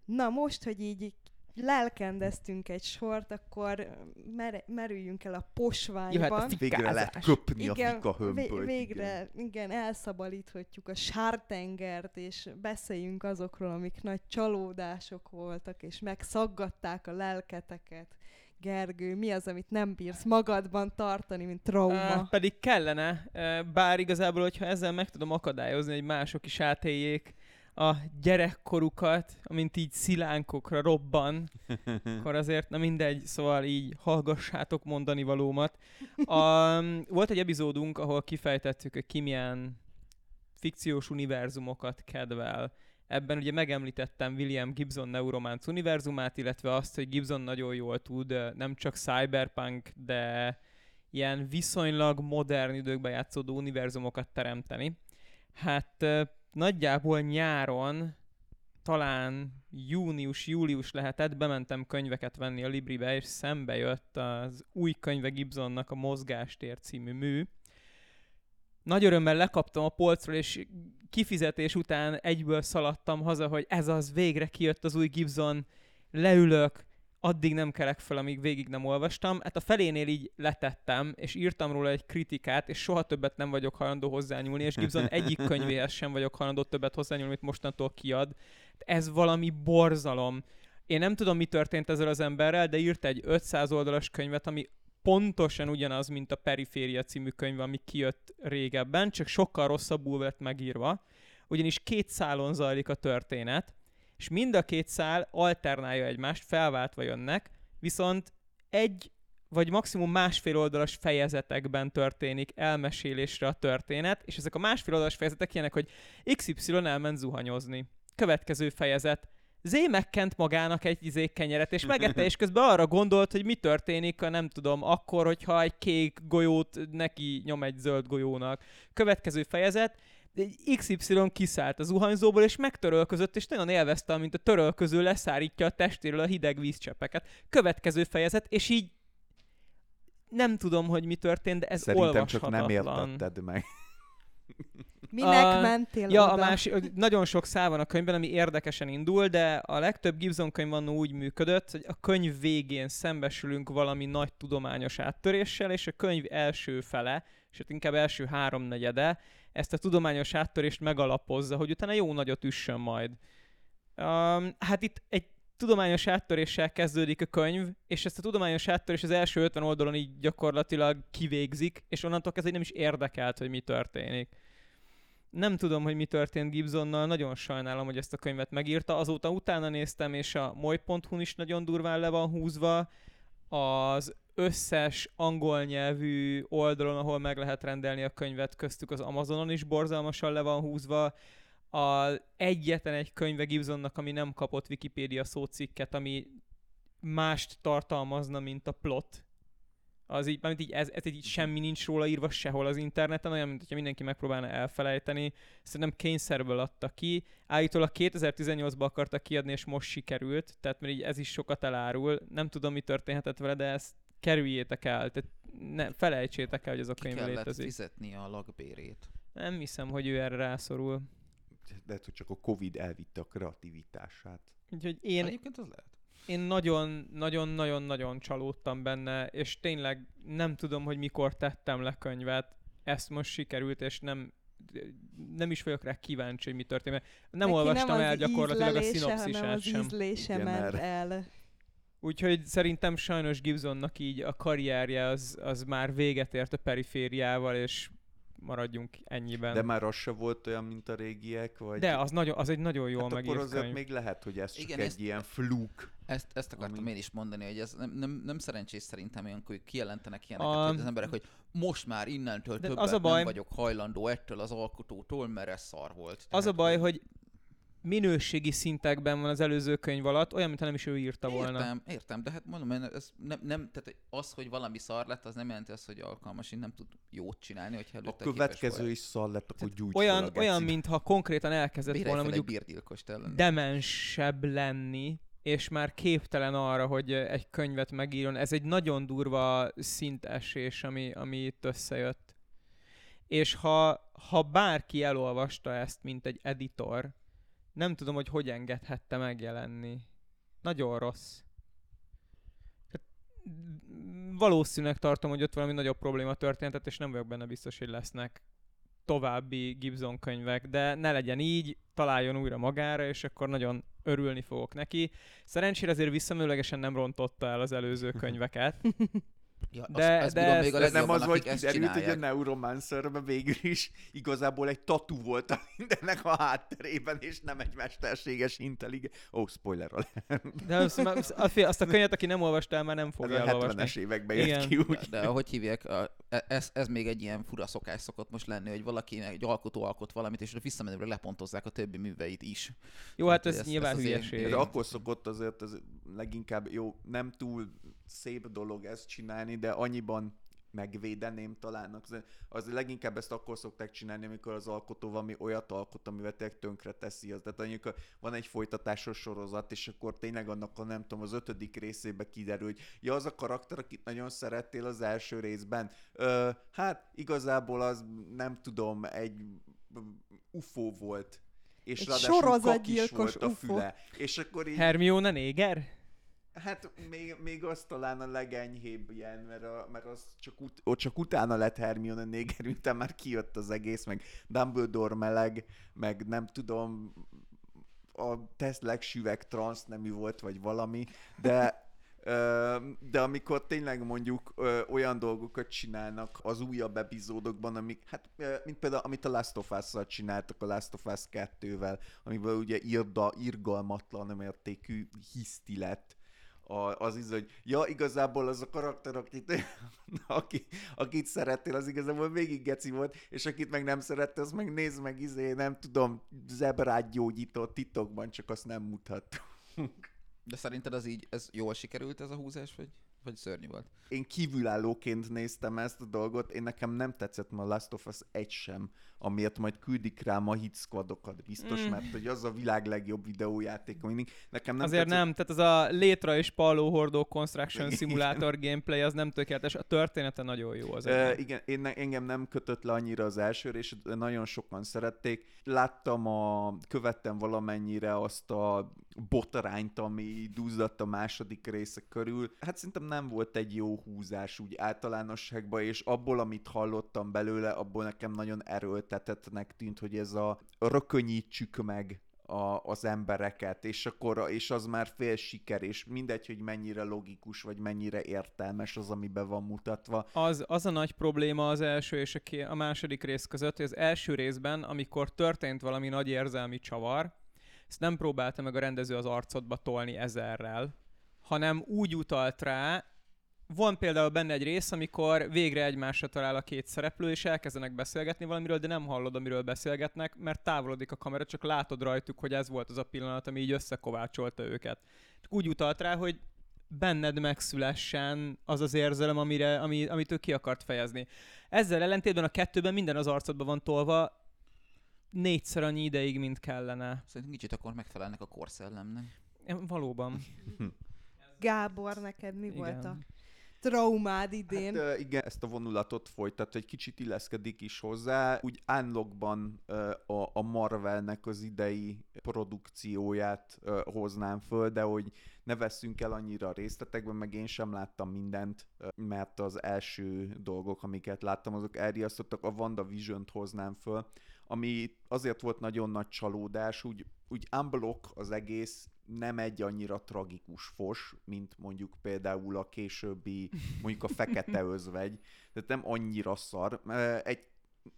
Na most, hogy így lelkendeztünk egy sort, akkor mer- merüljünk el a posványban. Jöhet a Végre lehet fikázás. köpni a igen, fika hömpölyt. vé- végre, igen, elszabalíthatjuk a sártengert, és beszéljünk azokról, amik nagy csalódások voltak, és megszaggatták a lelketeket. Gergő, mi az, amit nem bírsz magadban tartani, mint trauma? Uh, pedig kellene, uh, bár igazából, hogyha ezzel meg tudom akadályozni, hogy mások is átéljék a gyerekkorukat, amint így szilánkokra robban, akkor azért, na mindegy, szóval így hallgassátok mondani valómat. A, volt egy epizódunk, ahol kifejtettük, hogy ki milyen fikciós univerzumokat kedvel. Ebben ugye megemlítettem William Gibson Neuromance univerzumát, illetve azt, hogy Gibson nagyon jól tud nem csak cyberpunk, de ilyen viszonylag modern időkben játszódó univerzumokat teremteni. Hát nagyjából nyáron, talán június-július lehetett, bementem könyveket venni a Libribe, és szembe jött az új könyve Gibsonnak a Mozgástér című mű. Nagy örömmel lekaptam a polcról, és kifizetés után egyből szaladtam haza, hogy ez az, végre kijött az új Gibson, leülök, addig nem kelek fel, amíg végig nem olvastam. Hát a felénél így letettem, és írtam róla egy kritikát, és soha többet nem vagyok hajlandó hozzányúlni, és Gibson egyik könyvéhez sem vagyok hajlandó többet hozzányúlni, amit mostantól kiad. Ez valami borzalom. Én nem tudom, mi történt ezzel az emberrel, de írt egy 500 oldalas könyvet, ami pontosan ugyanaz, mint a Periféria című könyv, ami kijött régebben, csak sokkal rosszabbul lett megírva, ugyanis két szálon zajlik a történet, és mind a két szál alternálja egymást, felváltva jönnek, viszont egy vagy maximum másfél oldalas fejezetekben történik elmesélésre a történet, és ezek a másfél oldalas fejezetek ilyenek, hogy XY elment zuhanyozni. Következő fejezet. Z megkent magának egy izé kenyeret, és megette, és közben arra gondolt, hogy mi történik, ha nem tudom, akkor, hogyha egy kék golyót neki nyom egy zöld golyónak. Következő fejezet, XY kiszállt a zuhanyzóból, és megtörölközött, és nagyon élvezte, mint a törölköző leszárítja a testéről a hideg vízcsepeket. Következő fejezet, és így nem tudom, hogy mi történt, de ez Szerintem csak olvashatatlan. nem értetted meg. Minek a- mentél Ja, oda? a másik, nagyon sok szál van a könyvben, ami érdekesen indul, de a legtöbb Gibson könyv annó úgy működött, hogy a könyv végén szembesülünk valami nagy tudományos áttöréssel, és a könyv első fele, sőt inkább első háromnegyede, ezt a tudományos áttörést megalapozza, hogy utána jó nagyot üssön majd. Um, hát itt egy tudományos áttöréssel kezdődik a könyv, és ezt a tudományos áttörés az első 50 oldalon így gyakorlatilag kivégzik, és onnantól kezdve nem is érdekelt, hogy mi történik. Nem tudom, hogy mi történt Gibsonnal, nagyon sajnálom, hogy ezt a könyvet megírta. Azóta utána néztem, és a moly.hu-n is nagyon durván le van húzva. Az összes angol nyelvű oldalon, ahol meg lehet rendelni a könyvet, köztük az Amazonon is borzalmasan le van húzva. A egyetlen egy könyve Gibsonnak, ami nem kapott Wikipédia szócikket, ami mást tartalmazna, mint a plot, Az így, mert így, ez, ez így semmi nincs róla írva sehol az interneten, olyan, mint hogyha mindenki megpróbálna elfelejteni. Szerintem kényszerből adta ki. Állítólag 2018-ban akarta kiadni, és most sikerült, tehát mert így ez is sokat elárul. Nem tudom, mi történhetett vele, de ezt kerüljétek el. Tehát ne, felejtsétek el, hogy ez a könyv létezik. fizetni a lakbérét. Nem hiszem, hogy ő erre rászorul. Lehet, hogy csak a Covid elvitte a kreativitását. Úgyhogy Én... én, Egyébként az lehet. én nagyon, nagyon, nagyon, nagyon csalódtam benne, és tényleg nem tudom, hogy mikor tettem le könyvet. Ezt most sikerült, és nem nem is vagyok rá kíváncsi, hogy mi történt. mert Nem Neki olvastam nem az el gyakorlatilag a szinopszisát hanem az sem. ízlése ment el. Úgyhogy szerintem sajnos Gibsonnak így a karrierje az, az már véget ért a perifériával, és maradjunk ennyiben. De már az se volt olyan, mint a régiek, vagy... De az, nagyon, az egy nagyon jól hát akkor megírt azért könyv. még lehet, hogy ez csak Igen, egy ezt- ilyen fluk. Ezt, ezt akartam Ami- én is mondani, hogy ez nem, nem, nem szerencsés szerintem hogy kijelentenek ilyeneket A- hogy az emberek, hogy most már innentől De többet az a baj- nem vagyok hajlandó ettől az alkotótól, mert ez szar volt. Az a baj, hogy minőségi szintekben van az előző könyv alatt, olyan, mintha nem is ő írta volna. Értem, értem, de hát mondom, ez nem, nem, tehát az, hogy valami szar lett, az nem jelenti azt, hogy alkalmas, én nem tud jót csinálni, hogyha A előtte következő képes is szar lett, akkor Tehát gyújts olyan, a olyan, mintha konkrétan elkezdett Bérelj volna mondjuk demensebb lenni, és már képtelen arra, hogy egy könyvet megírjon. Ez egy nagyon durva szintesés, ami, ami itt összejött. És ha, ha bárki elolvasta ezt, mint egy editor, nem tudom, hogy hogy engedhette megjelenni. Nagyon rossz. Mm, Valószínűleg tartom, hogy ott valami nagyobb probléma történhetett, és nem vagyok benne biztos, hogy lesznek további Gibson könyvek, de ne legyen így, találjon újra magára, és akkor nagyon örülni fogok neki. Szerencsére azért visszamenőlegesen nem rontotta el az előző könyveket. Ja, De- azt, azt de ezt- még a De nem az, hogy akik ezt kiderült, hogy a. Neuromancerben végül is igazából egy tatu volt a mindennek a hátterében, és nem egy mesterséges intelligens... Ó, oh, spoiler alert. De azt, azt, azt a könyvet, aki nem olvasta el, már nem Ez fogja a elolvasni. 70-es években jött Igen. ki úgy. De ahogy hívják, a, e- ez, ez még egy ilyen fura szokás szokott most lenni, hogy valaki, egy alkotó alkot valamit, és visszamenőre lepontozzák a többi műveit is. Jó, hát Hát ez ezt- nyilván azért- hülyeség. Ez akkor szokott azért ez leginkább jó, nem túl szép dolog ezt csinálni, de annyiban megvédeném talán. Az, az leginkább ezt akkor szokták csinálni, amikor az alkotó valami olyat alkot, amivel tényleg tönkre teszi az. Tehát amikor van egy folytatásos sorozat, és akkor tényleg annak a nem tudom, az ötödik részébe kiderül, hogy ja, az a karakter, akit nagyon szerettél az első részben. Ö, hát igazából az nem tudom, egy UFO volt. És Egy ráadásul kak is sorozatgyilkos volt a UFO. füle. És akkor így, Hermione néger? Hát még, még az talán a legenyhébb ilyen, mert, a, mert az csak, ut, ott csak utána lett Hermione néger, miután már kijött az egész, meg Dumbledore meleg, meg nem tudom, a teszt legsüveg transz nemű volt, vagy valami, de de amikor tényleg mondjuk olyan dolgokat csinálnak az újabb epizódokban, amik, hát, mint például amit a Last of Us-szal csináltak a Last of Us 2-vel, amivel ugye irda, irgalmatlan mértékű hiszti lett, a, az is, hogy ja, igazából az a karakter, akit, aki, akit szerettél, az igazából végig geci volt, és akit meg nem szerette, az meg nézd meg, izé, nem tudom, zebrát gyógyított titokban, csak azt nem mutattuk. De szerinted az így, ez jól sikerült ez a húzás, vagy, vagy szörnyű volt? én kívülállóként néztem ezt a dolgot, én nekem nem tetszett ma a Last of Us egy sem, amiért majd küldik rám a hit squadokat, biztos, Mm. mert hogy az a világ legjobb videójáték, mindig. Nekem nem Azért tetszett, nem, tehát az a létra és palló hordó construction Igen. simulator gameplay az nem tökéletes, a története nagyon jó az. Egész. igen, én, ne- engem nem kötött le annyira az első de nagyon sokan szerették. Láttam a, követtem valamennyire azt a botrányt, ami duzzadt a második része körül. Hát szerintem nem volt egy jó húzás úgy általánosságban, és abból, amit hallottam belőle, abból nekem nagyon erőltetettnek tűnt, hogy ez a rökönyítsük meg a, az embereket, és akkor és az már fél siker, és mindegy, hogy mennyire logikus, vagy mennyire értelmes az, amiben van mutatva. Az, az a nagy probléma az első és a, ké- a második rész között, hogy az első részben, amikor történt valami nagy érzelmi csavar, ezt nem próbálta meg a rendező az arcodba tolni ezerrel, hanem úgy utalt rá, van például benne egy rész, amikor végre egymásra talál a két szereplő, és elkezdenek beszélgetni valamiről, de nem hallod, amiről beszélgetnek, mert távolodik a kamera, csak látod rajtuk, hogy ez volt az a pillanat, ami így összekovácsolta őket. Csak úgy utalt rá, hogy benned megszülessen az az érzelem, amire, ami, amit ő ki akart fejezni. Ezzel ellentétben a kettőben minden az arcodban van tolva, négyszer annyi ideig, mint kellene. Szerintem kicsit akkor megfelelnek a korszellemnek. Valóban. Gábor, neked mi Igen. volt a traumád idén? Hát, igen, ezt a vonulatot folytat, egy kicsit illeszkedik is hozzá. Úgy unlockban a, a Marvelnek az idei produkcióját hoznám föl, de hogy ne vesszünk el annyira a részletekben, meg én sem láttam mindent, mert az első dolgok, amiket láttam, azok elriasztottak. A WandaVision-t hoznám föl, ami azért volt nagyon nagy csalódás, úgy, úgy unblock az egész, nem egy annyira tragikus fos, mint mondjuk például a későbbi, mondjuk a Fekete Özvegy, tehát nem annyira szar. Egy,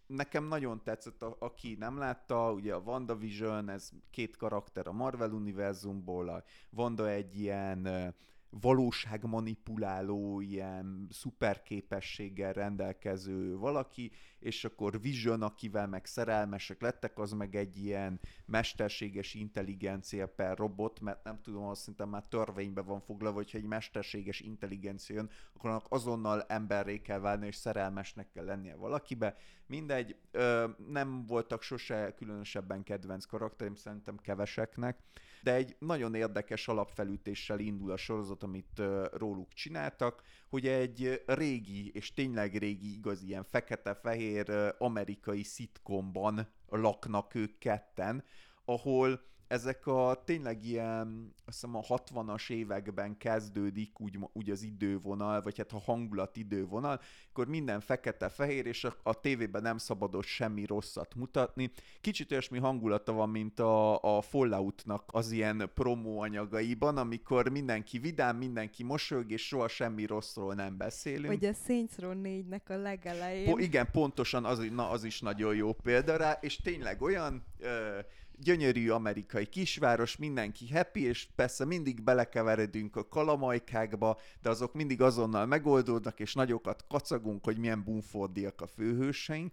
nekem nagyon tetszett, a, aki nem látta, ugye a WandaVision, ez két karakter a Marvel univerzumból, a Wanda egy ilyen valóságmanipuláló, ilyen szuperképességgel rendelkező valaki, és akkor Vision, akivel meg szerelmesek lettek, az meg egy ilyen mesterséges intelligencia per robot, mert nem tudom, azt szerintem már törvényben van foglalva, hogyha egy mesterséges intelligencia jön, akkor annak azonnal emberré kell válni, és szerelmesnek kell lennie valakibe. Mindegy, ö, nem voltak sose különösebben kedvenc karakterim, szerintem keveseknek, de egy nagyon érdekes alapfelütéssel indul a sorozat, amit róluk csináltak, hogy egy régi, és tényleg régi, igaz, ilyen fekete-fehér amerikai szitkomban laknak ők ketten, ahol ezek a tényleg ilyen, azt hiszem a 60-as években kezdődik úgy, úgy az idővonal, vagy hát a hangulat idővonal, akkor minden fekete-fehér, és a, a tévében nem szabadott semmi rosszat mutatni. Kicsit olyasmi hangulata van, mint a, a Falloutnak az ilyen promó anyagaiban, amikor mindenki vidám, mindenki mosolyog, és soha semmi rosszról nem beszélünk. Vagy a Saints Row 4-nek a legelején. Po, igen, pontosan az, na, az is nagyon jó példa rá, és tényleg olyan ö, gyönyörű amerikai kisváros, mindenki happy, és persze mindig belekeveredünk a kalamajkákba, de azok mindig azonnal megoldódnak, és nagyokat kacagunk, hogy milyen bumfordiak a főhőseink,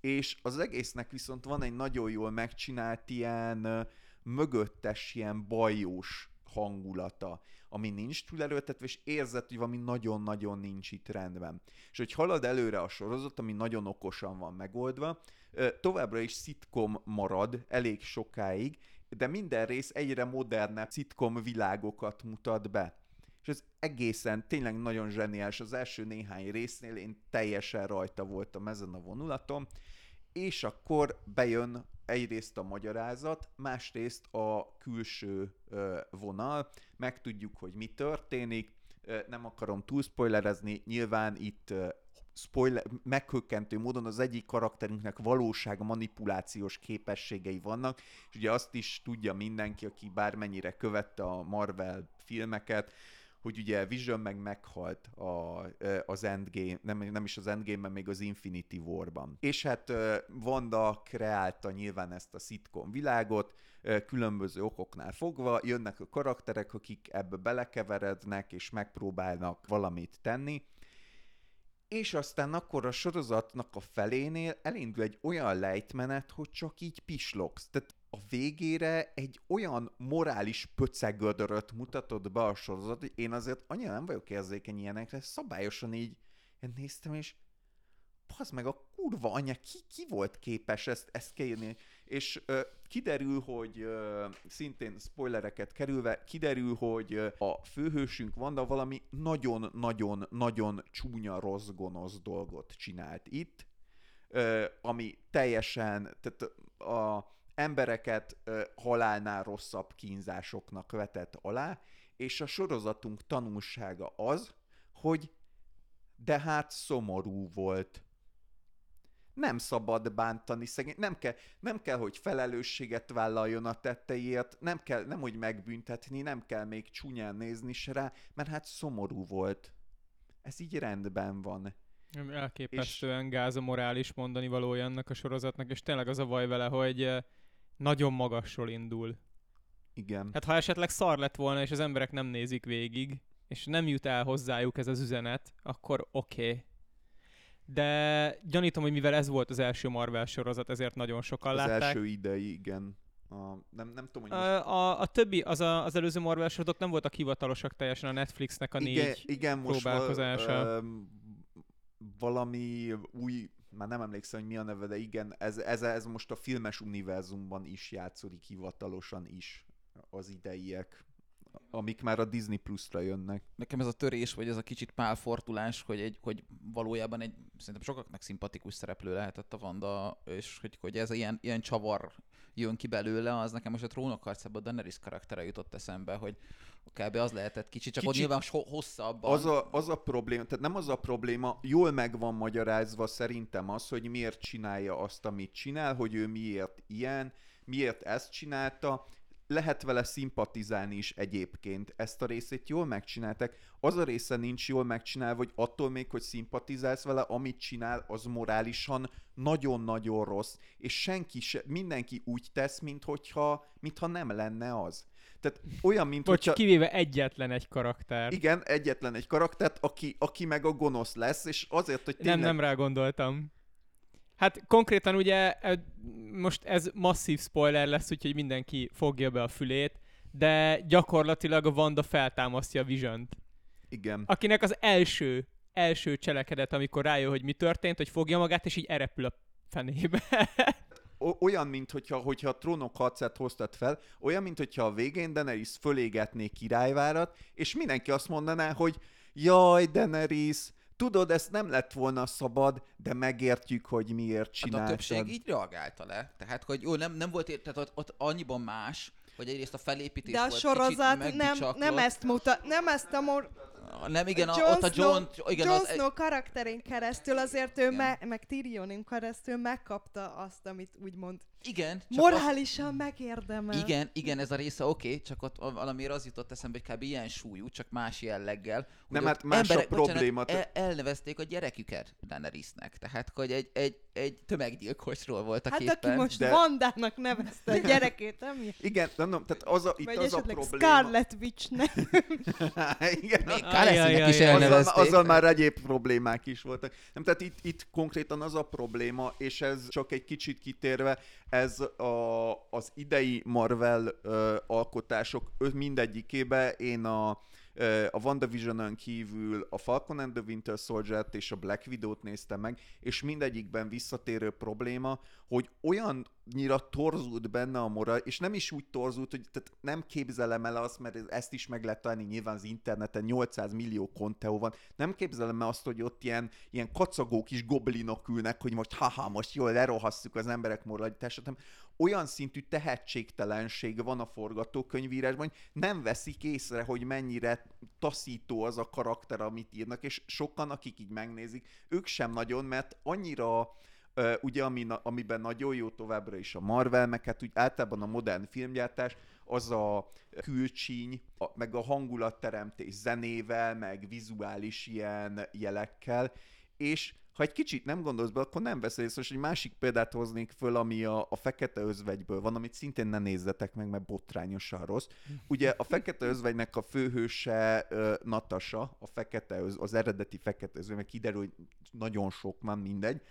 és az egésznek viszont van egy nagyon jól megcsinált ilyen mögöttes, ilyen bajós hangulata, ami nincs túl előtetve, és érzed, hogy valami nagyon-nagyon nincs itt rendben. És hogy halad előre a sorozat, ami nagyon okosan van megoldva, továbbra is szitkom marad elég sokáig, de minden rész egyre modernebb szitkom világokat mutat be. És ez egészen tényleg nagyon zseniális. Az első néhány résznél én teljesen rajta voltam ezen a vonulaton, és akkor bejön egyrészt a magyarázat, másrészt a külső vonal, megtudjuk, hogy mi történik, nem akarom túl spoilerezni, nyilván itt spoiler, meghökkentő módon az egyik karakterünknek valóság manipulációs képességei vannak, és ugye azt is tudja mindenki, aki bármennyire követte a Marvel filmeket, hogy ugye Vision meg meghalt a, az Endgame, nem, nem is az Endgame-ben, még az Infinity War-ban. És hát ö, Wanda kreálta nyilván ezt a sitcom világot, különböző okoknál fogva, jönnek a karakterek, akik ebbe belekeverednek, és megpróbálnak valamit tenni, és aztán akkor a sorozatnak a felénél elindul egy olyan lejtmenet, hogy csak így pislogsz. Tehát végére egy olyan morális pöcegödöröt mutatott be a sorozat, hogy én azért annyira nem vagyok érzékeny ilyenekre, szabályosan így én néztem, és az meg a kurva anya, ki, ki volt képes ezt, ezt kiírni? És ö, kiderül, hogy ö, szintén spoilereket kerülve, kiderül, hogy a főhősünk Vanda valami nagyon-nagyon-nagyon csúnya, rossz, gonosz dolgot csinált itt, ö, ami teljesen, tehát a embereket ö, halálnál rosszabb kínzásoknak vetett alá, és a sorozatunk tanulsága az, hogy de hát szomorú volt. Nem szabad bántani szegény, nem kell, nem kell, hogy felelősséget vállaljon a tetteiért, nem kell, nem hogy megbüntetni, nem kell még csúnyán nézni se rá, mert hát szomorú volt. Ez így rendben van. Elképesztően gáz a morális mondani valója ennek a sorozatnak, és tényleg az a baj vele, hogy nagyon magasról indul. Igen. Hát ha esetleg szar lett volna, és az emberek nem nézik végig, és nem jut el hozzájuk ez az üzenet, akkor oké. Okay. De gyanítom, hogy mivel ez volt az első Marvel sorozat, ezért nagyon sokan az látták. első idei, igen. A, nem, nem tudom, hogy most... A, a, a többi, az, a, az előző Marvel sorozatok nem voltak hivatalosak teljesen a Netflixnek a igen, négy igen, most próbálkozása. Val, ö, valami új, már nem emlékszem, hogy mi a neve, de igen, ez, ez, ez most a filmes univerzumban is játszódik hivatalosan is az ideiek, amik már a Disney Plus-ra jönnek. Nekem ez a törés, vagy ez a kicsit pálfortulás, hogy, egy, hogy valójában egy szerintem sokaknak szimpatikus szereplő lehetett a Vanda, és hogy, hogy ez ilyen, ilyen csavar jön ki belőle, az nekem most a trónok harcában a Daenerys karaktere jutott eszembe, hogy kb. az lehetett kicsit, csak Kicsit- ott nyilván ho- hosszabb. Az a, az a probléma, tehát nem az a probléma, jól meg van magyarázva szerintem az, hogy miért csinálja azt, amit csinál, hogy ő miért ilyen, miért ezt csinálta, lehet vele szimpatizálni is egyébként. Ezt a részét jól megcsinálták. Az a része nincs jól megcsinálva, hogy attól még, hogy szimpatizálsz vele, amit csinál, az morálisan nagyon-nagyon rossz, és senki se, mindenki úgy tesz, minthogyha, mintha nem lenne az. Tehát olyan, mint Vagy hogyha... kivéve egyetlen egy karakter. Igen, egyetlen egy karaktert, aki, aki meg a gonosz lesz, és azért, hogy tényleg... Nem, nem rá gondoltam. Hát konkrétan ugye e, most ez masszív spoiler lesz, úgyhogy mindenki fogja be a fülét, de gyakorlatilag a Wanda feltámasztja a vision Igen. akinek az első, első cselekedet, amikor rájön, hogy mi történt, hogy fogja magát, és így erepül a fenébe. Olyan, mint hogyha, hogyha a trónok harcát hoztad fel, olyan, mint hogyha a végén Daenerys fölégetné királyvárat, és mindenki azt mondaná, hogy jaj, Daenerys, tudod, ezt nem lett volna szabad, de megértjük, hogy miért Hát a csináltad. többség így reagálta le. Tehát, hogy jó, nem, nem volt, ért- tehát ott, ott annyiban más, hogy egyrészt a felépítés De a volt sorozat kicsit nem, nem ezt mutat, nem ezt a mor... Nem, igen, a, ott a Snow- John, igen, Jon az, Snow karakterén keresztül azért ő, Igen. me, meg Tyrionin keresztül megkapta azt, amit úgymond igen, csak az, morálisan megérdemel. igen, igen, ez a része oké, okay, csak ott valamiért az jutott eszembe, hogy kb. ilyen súlyú, csak más jelleggel. hogy Nem, hát más a probléma, Bocsánat, el, elnevezték a gyereküket Daenerysnek, tehát hogy egy, egy, egy tömeggyilkosról voltak Hát éppen. aki most De-. Vandának nevezte a gyerekét, nem? Igen, nem, nem, tehát az a, itt Vagy az a probléma. Scarlet Witchnek. Igen, Még Khaleesinek is ajaj. azzal, elnevezték. azzal már egyéb problémák is voltak. Nem, tehát itt, itt konkrétan az a probléma, és ez csak egy kicsit kitérve, ez a, az idei Marvel ö, alkotások ö, mindegyikébe én a a WandaVision-ön kívül a Falcon and the Winter Soldier-t és a Black Widow-t néztem meg, és mindegyikben visszatérő probléma, hogy olyannyira torzult benne a moral, és nem is úgy torzult, hogy tehát nem képzelem el azt, mert ezt is meg lehet találni nyilván az interneten, 800 millió konteó van, nem képzelem el azt, hogy ott ilyen, ilyen kacagó kis goblinok ülnek, hogy most haha, most jól lerohasszuk az emberek moralitását, hanem olyan szintű tehetségtelenség van a forgatókönyvírásban, hogy nem veszik észre, hogy mennyire taszító az a karakter, amit írnak, és sokan, akik így megnézik, ők sem nagyon, mert annyira Ugye, ami, amiben nagyon jó továbbra is a Marvel, meg hát úgy általában a modern filmgyártás, az a külcsíny, a, meg a hangulatteremtés zenével, meg vizuális ilyen jelekkel, és ha egy kicsit nem gondolsz be, akkor nem veszel észre, és egy másik példát hoznék föl, ami a, a Fekete Özvegyből van, amit szintén ne nézzetek meg, mert botrányosan rossz. Ugye a Fekete Özvegynek a főhőse uh, Natasha, a fekete öz, az eredeti Fekete Özvegy, meg kiderül, hogy nagyon sok van, mindegy,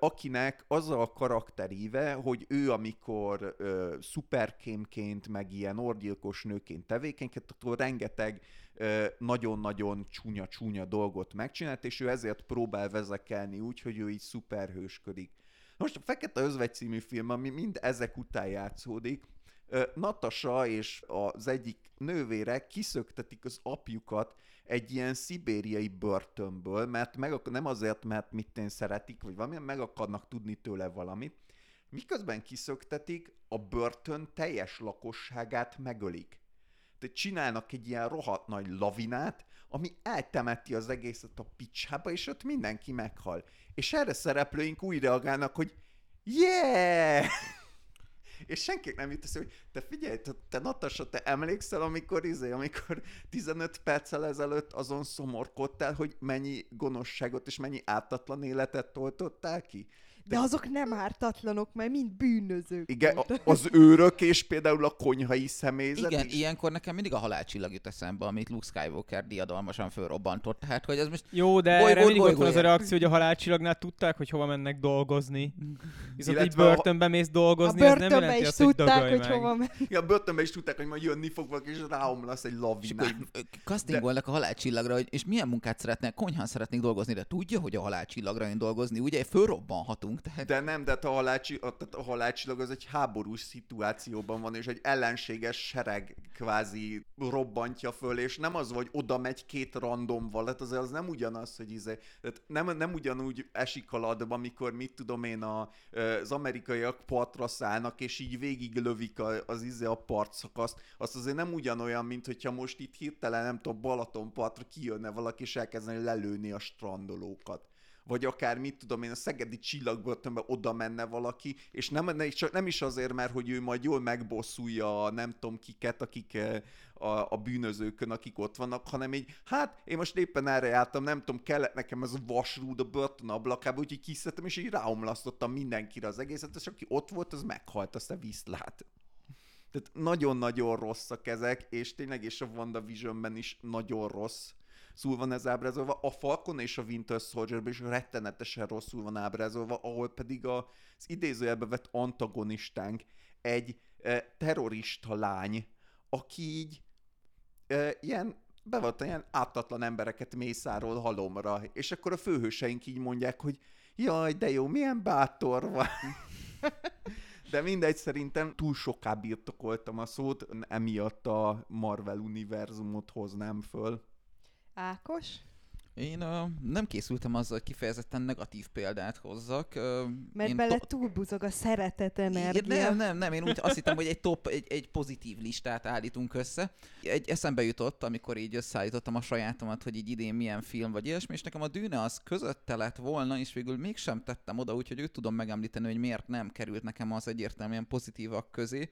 akinek az a karakteríve, hogy ő amikor ö, szuperkémként, meg ilyen orgyilkos nőként tevékenykedt, akkor rengeteg ö, nagyon-nagyon csúnya-csúnya dolgot megcsinált, és ő ezért próbál vezekelni úgy, hogy ő így szuperhősködik. Most a Fekete Özvegy című film, ami mind ezek után játszódik, ö, Natasha és az egyik nővére kiszöktetik az apjukat egy ilyen szibériai börtönből, mert meg, nem azért, mert mit én szeretik, vagy valami, meg akarnak tudni tőle valamit. Miközben kiszöktetik, a börtön teljes lakosságát megölik. Tehát csinálnak egy ilyen rohadt nagy lavinát, ami eltemeti az egészet a picsába, és ott mindenki meghal. És erre szereplőink úgy reagálnak, hogy yeah! És senki nem jut eszébe, hogy te figyelj, te, te Natasha, te emlékszel, amikor izé, amikor 15 perccel ezelőtt azon szomorkodtál, hogy mennyi gonoszságot és mennyi ártatlan életet toltottál ki? De azok nem ártatlanok, mert mind bűnözők Igen, voltak. a- az őrök és például a konyhai személyzet Igen, is. ilyenkor nekem mindig a halálcsillag jut eszembe, amit Luke Skywalker diadalmasan fölrobbantott. Tehát, hogy ez most Jó, de Bolygót erre mindig ott van az a reakció, hogy a halálcsillagnál tudták, hogy hova mennek dolgozni. Viszont így Illetve a- börtönbe mész A dolgozni, ez nem börtönbe jelenti is azt, hogy tudták, hogy meg. hova megy. Igen, a börtönben is tudták, hogy majd jönni fog valaki, és ráomlasz egy És lavinán. így, ö, castingolnak a halálcsillagra, hogy és milyen munkát szeretnek, konyhán szeretnék dolgozni, de tudja, hogy a halálcsillagra jön dolgozni, ugye fölrobbanhatunk, tehát De nem, de hát a, halálcsi, a, tehát a halálcsillag az egy háborús szituációban van, és egy ellenséges sereg kvázi robbantja föl, és nem az, hogy oda megy két random valet, az, az nem ugyanaz, hogy izé, tehát nem, nem ugyanúgy esik a ladba, amikor mit tudom én, a, az amerikaiak partra szállnak, és így végig lövik a, az izé a partszakaszt, azt azért nem ugyanolyan, mint hogyha most itt hirtelen, nem tudom, Balatonpartra kijönne valaki, és elkezdeni lelőni a strandolókat vagy akár mit tudom én, a szegedi csillagbörtönbe oda menne valaki, és nem, nem is azért, mert hogy ő majd jól megbosszulja a nem tudom kiket, akik eh, a, a bűnözőkön, akik ott vannak, hanem így, hát én most éppen erre jártam, nem tudom, kellett nekem ez a vasrúd a börtön ablakába, úgyhogy kiszedtem, és így ráomlasztottam mindenkire az egészet, és aki ott volt, az meghalt, azt a viszlát. Tehát nagyon-nagyon rosszak ezek, és tényleg és a WandaVisionben is nagyon rossz rosszul van ez ábrázolva, a Falcon és a Winter Soldier is rettenetesen rosszul van ábrázolva, ahol pedig az idézőjelbe vett antagonistánk egy e, terrorista lány, aki így e, ilyen bevallottan ilyen ártatlan embereket mészárol halomra, és akkor a főhőseink így mondják, hogy jaj, de jó, milyen bátor van. De mindegy, szerintem túl soká birtokoltam a szót, emiatt a Marvel univerzumot hoznám föl. Ákos? én uh, nem készültem azzal, hogy kifejezetten negatív példát hozzak. Uh, Mert én bele to- túlbuzog a szeretet energia. Nem, nem, nem, én úgy azt hittem, hogy egy top, egy, egy pozitív listát állítunk össze. Egy eszembe jutott, amikor így összeállítottam a sajátomat, hogy így idén milyen film vagy ilyesmi, és nekem a Dűne az közötte lett volna, és végül mégsem tettem oda, úgyhogy őt tudom megemlíteni, hogy miért nem került nekem az egyértelműen pozitívak közé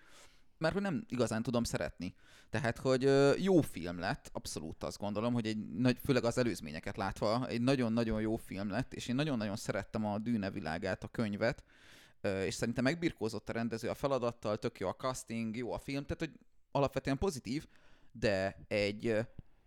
mert hogy nem igazán tudom szeretni. Tehát, hogy jó film lett, abszolút azt gondolom, hogy egy nagy, főleg az előzményeket látva, egy nagyon-nagyon jó film lett, és én nagyon-nagyon szerettem a Dűne világát, a könyvet, és szerintem megbirkózott a rendező a feladattal, tök jó a casting, jó a film, tehát hogy alapvetően pozitív, de egy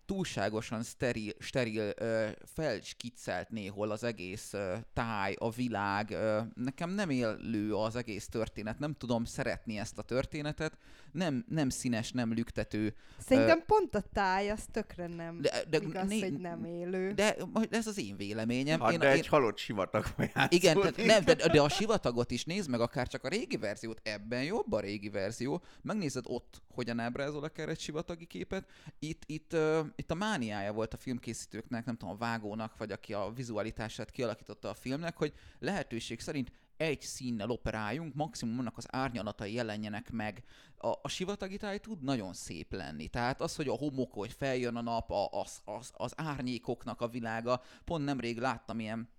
túlságosan steril, steril ö, felskiccelt néhol az egész ö, táj, a világ. Ö, nekem nem élő az egész történet, nem tudom szeretni ezt a történetet, nem, nem színes, nem lüktető. Szerintem pont a táj az tökre nem De, de, igaz, né- hogy nem élő. De ez az én véleményem. Hát én, de én, egy halott sivatagban igen, tehát nem, de, de a sivatagot is nézd meg, akár csak a régi verziót, ebben jobb a régi verzió. Megnézed ott, hogyan ábrázol akár egy sivatagi képet. Itt, itt, uh, itt a mániája volt a filmkészítőknek, nem tudom, a vágónak, vagy aki a vizualitását kialakította a filmnek, hogy lehetőség szerint egy színnel operáljunk, maximum annak az árnyalatai jelenjenek meg. A, a sivatagi táj tud nagyon szép lenni. Tehát az, hogy a homok, hogy feljön a nap, a, az, az, az árnyékoknak a világa. Pont nemrég láttam ilyen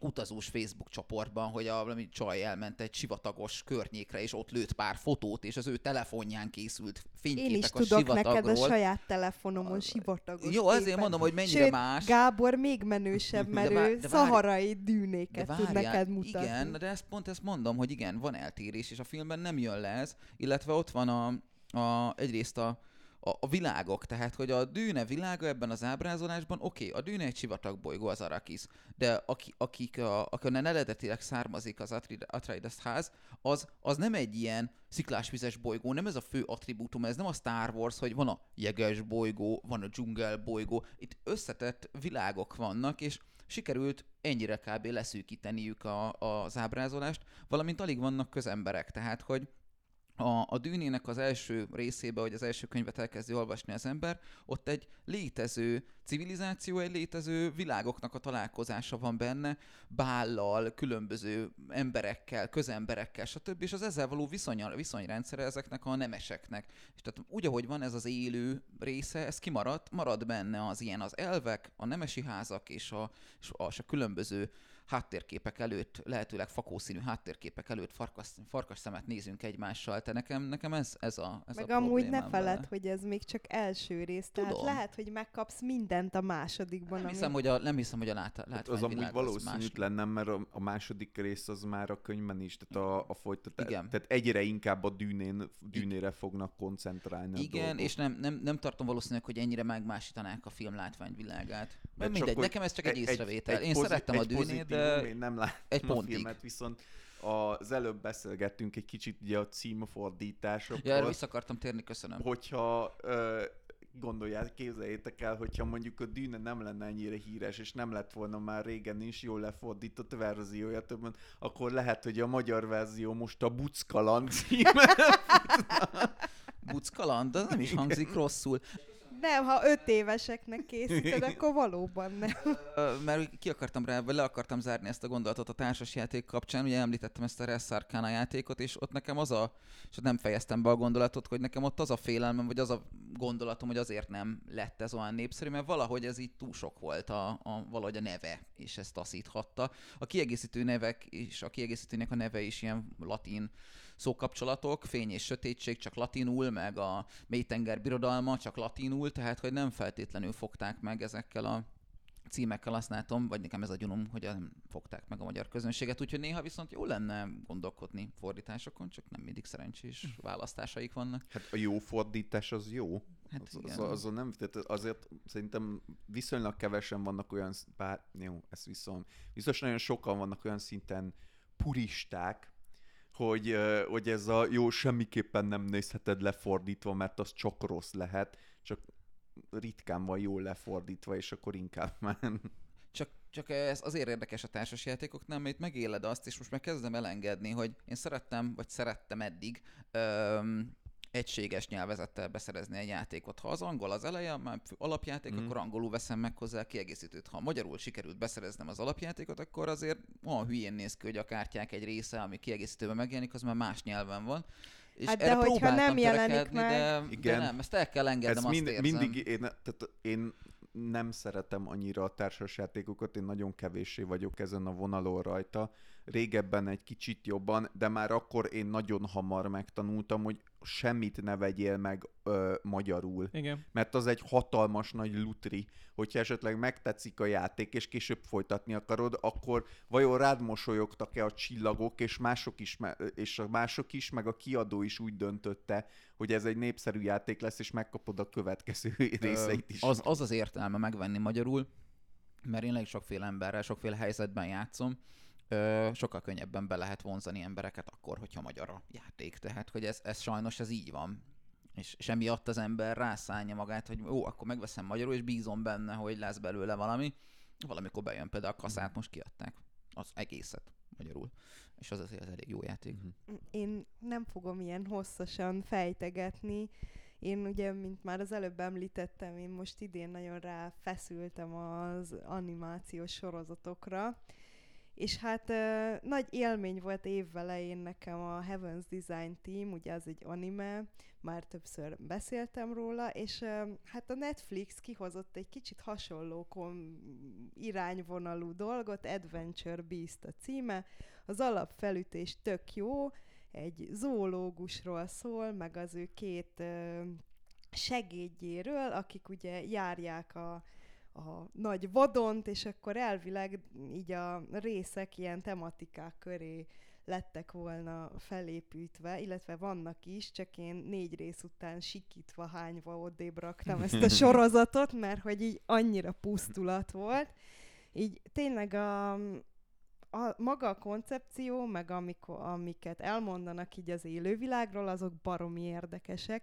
utazós Facebook csoportban, hogy a valami csaj elment egy sivatagos környékre, és ott lőtt pár fotót, és az ő telefonján készült fényképek Én is a tudok neked a saját telefonomon sivatagos Jó, azért képet. mondom, hogy mennyire Sőt, más. Gábor még menősebb, mert De vár- ő de várj- szaharai dűnéket tud várjál, neked mutatni. Igen, de ezt pont ezt mondom, hogy igen, van eltérés, és a filmben nem jön le ez, illetve ott van a, a egyrészt a, a, a világok, tehát hogy a dűne világa ebben az ábrázolásban, oké, okay, a dűne egy sivatagbolygó az Arrakis, de aki, akik a, akonnan eredetileg származik az Atreides ház, az, az nem egy ilyen sziklásvizes bolygó, nem ez a fő attribútum, ez nem a Star Wars, hogy van a jeges bolygó, van a dzsungel bolygó, itt összetett világok vannak, és sikerült ennyire kb. leszűkíteniük a, az ábrázolást, valamint alig vannak közemberek, tehát hogy a, a dűnének az első részébe, hogy az első könyvet elkezdi olvasni az ember, ott egy létező civilizáció, egy létező világoknak a találkozása van benne, bállal, különböző emberekkel, közemberekkel, stb. És az ezzel való viszony, viszonyrendszere ezeknek a nemeseknek. És tehát úgy, ahogy van ez az élő része, ez kimaradt, marad benne az ilyen az elvek, a nemesi házak és a, és a, és a különböző háttérképek előtt, lehetőleg fakószínű háttérképek előtt farkas, farkas szemet nézünk egymással. Te nekem, nekem ez, ez a ez Meg a amúgy ne feled, vele. hogy ez még csak első rész. Tehát Tudom. lehet, hogy megkapsz mindent a másodikban. Nem ami- hiszem, hogy a, nem hiszem, hogy a lát, Hát az amúgy valószínűtlen nem, mert a, a második rész az már a könyvben is, tehát a, a folytatás. Igen. Tehát egyre inkább a dűnén, dűnére fognak koncentrálni Igen, dolgok. és nem, nem, nem tartom valószínűleg, hogy ennyire megmásítanák a film látványvilágát. Mert mindegy, nekem ez csak egy, észrevétel. Én pozi- szerettem a egy dűnét, pozitívum, Én nem láttam egy a pontig. filmet, viszont az előbb beszélgettünk egy kicsit ugye a címfordításokról. ja, erre vissza akartam térni, köszönöm. hogyha ö, gondolják, képzeljétek el, hogyha mondjuk a Dűne nem lenne ennyire híres, és nem lett volna már régen is jól lefordított verziója többen, akkor lehet, hogy a magyar verzió most a Buckaland címe. Buc kaland, de az nem is hangzik rosszul. Nem, ha öt éveseknek készíted, akkor valóban nem. Mert ki akartam rá, vagy le akartam zárni ezt a gondolatot a társasjáték kapcsán, ugye említettem ezt a Res Arcana játékot, és ott nekem az a, és ott nem fejeztem be a gondolatot, hogy nekem ott az a félelmem, vagy az a gondolatom, hogy azért nem lett ez olyan népszerű, mert valahogy ez így túl sok volt a, a valahogy a neve, és ezt taszíthatta. A kiegészítő nevek és a kiegészítőnek a neve is ilyen latin szókapcsolatok, fény és sötétség csak latinul, meg a mélytenger birodalma csak latinul, tehát hogy nem feltétlenül fogták meg ezekkel a címekkel azt látom, vagy nekem ez a gyanúm, hogy nem fogták meg a magyar közönséget, úgyhogy néha viszont jó lenne gondolkodni fordításokon, csak nem mindig szerencsés választásaik vannak. Hát a jó fordítás az jó. Hát az, igen. az, azon nem, tehát azért szerintem viszonylag kevesen vannak olyan, bár, jó, ezt viszont, biztos nagyon sokan vannak olyan szinten puristák, hogy, hogy ez a jó, semmiképpen nem nézheted lefordítva, mert az csak rossz lehet, csak ritkán van jól lefordítva, és akkor inkább már... Csak, csak ez azért érdekes a társasjátékoknál, mert itt megéled azt, és most már kezdem elengedni, hogy én szerettem, vagy szerettem eddig öm, egységes nyelvezettel beszerezni egy játékot. Ha az angol az eleje, már alapjáték, mm. akkor angolul veszem meg hozzá a kiegészítőt. Ha magyarul sikerült beszereznem az alapjátékot, akkor azért olyan hülyén néz ki, hogy a kártyák egy része, ami kiegészítőben megjelenik, az már más nyelven van. És Hát de erre hogyha próbáltam nem jelenik meg- De, Igen. de nem, ezt el kell engednem, Ez azt mind, érzem. mindig, én, tehát én nem szeretem annyira a társasjátékokat, én nagyon kevéssé vagyok ezen a vonalon rajta. Régebben egy kicsit jobban, de már akkor én nagyon hamar megtanultam, hogy semmit ne vegyél meg ö, magyarul. Igen. Mert az egy hatalmas nagy lutri, hogyha esetleg megtetszik a játék, és később folytatni akarod, akkor vajon rád mosolyogtak-e a csillagok, és mások is, és a mások is, meg a kiadó is úgy döntötte, hogy ez egy népszerű játék lesz, és megkapod a következő részeit is. Az, az az értelme megvenni magyarul, mert én elég sokféle emberrel, sokféle helyzetben játszom, ö, sokkal könnyebben be lehet vonzani embereket akkor, hogyha magyar a játék. Tehát, hogy ez, ez sajnos ez így van. És, és emiatt az ember rászállja magát, hogy ó, akkor megveszem magyarul, és bízom benne, hogy lesz belőle valami. Valamikor bejön például a kaszát, most kiadták az egészet magyarul. És az azért elég jó játék. Mhm. Én nem fogom ilyen hosszasan fejtegetni. Én ugye, mint már az előbb említettem, én most idén nagyon ráfeszültem az animációs sorozatokra, és hát ö, nagy élmény volt évelején nekem a Heaven's Design Team, ugye az egy anime, már többször beszéltem róla, és ö, hát a Netflix kihozott egy kicsit hasonló kom- irányvonalú dolgot, Adventure Beast a címe, az alapfelütés tök jó, egy zoológusról szól, meg az ő két ö, segédjéről, akik ugye járják a, a nagy vadont, és akkor elvileg így a részek ilyen tematikák köré lettek volna felépítve, illetve vannak is, csak én négy rész után sikítva, hányva odébb raktam ezt a sorozatot, mert hogy így annyira pusztulat volt. Így tényleg a, a maga a koncepció, meg amikor, amiket elmondanak így az élővilágról, azok baromi érdekesek,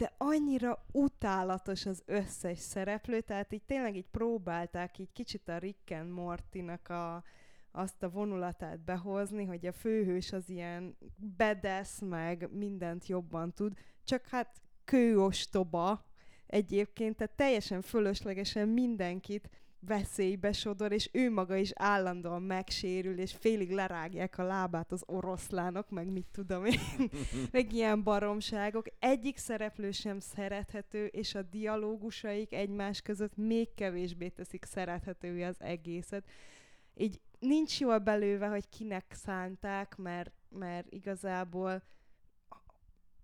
de annyira utálatos az összes szereplő, tehát így tényleg így próbálták így kicsit a Rick and Morty-nak a, azt a vonulatát behozni, hogy a főhős az ilyen bedesz, meg mindent jobban tud, csak hát kőostoba egyébként, tehát teljesen fölöslegesen mindenkit veszélybe sodor, és ő maga is állandóan megsérül, és félig lerágják a lábát az oroszlánok, meg mit tudom én, meg ilyen baromságok. Egyik szereplő sem szerethető, és a dialógusaik egymás között még kevésbé teszik szerethetővé az egészet. Így nincs jól belőve, hogy kinek szánták, mert, mert igazából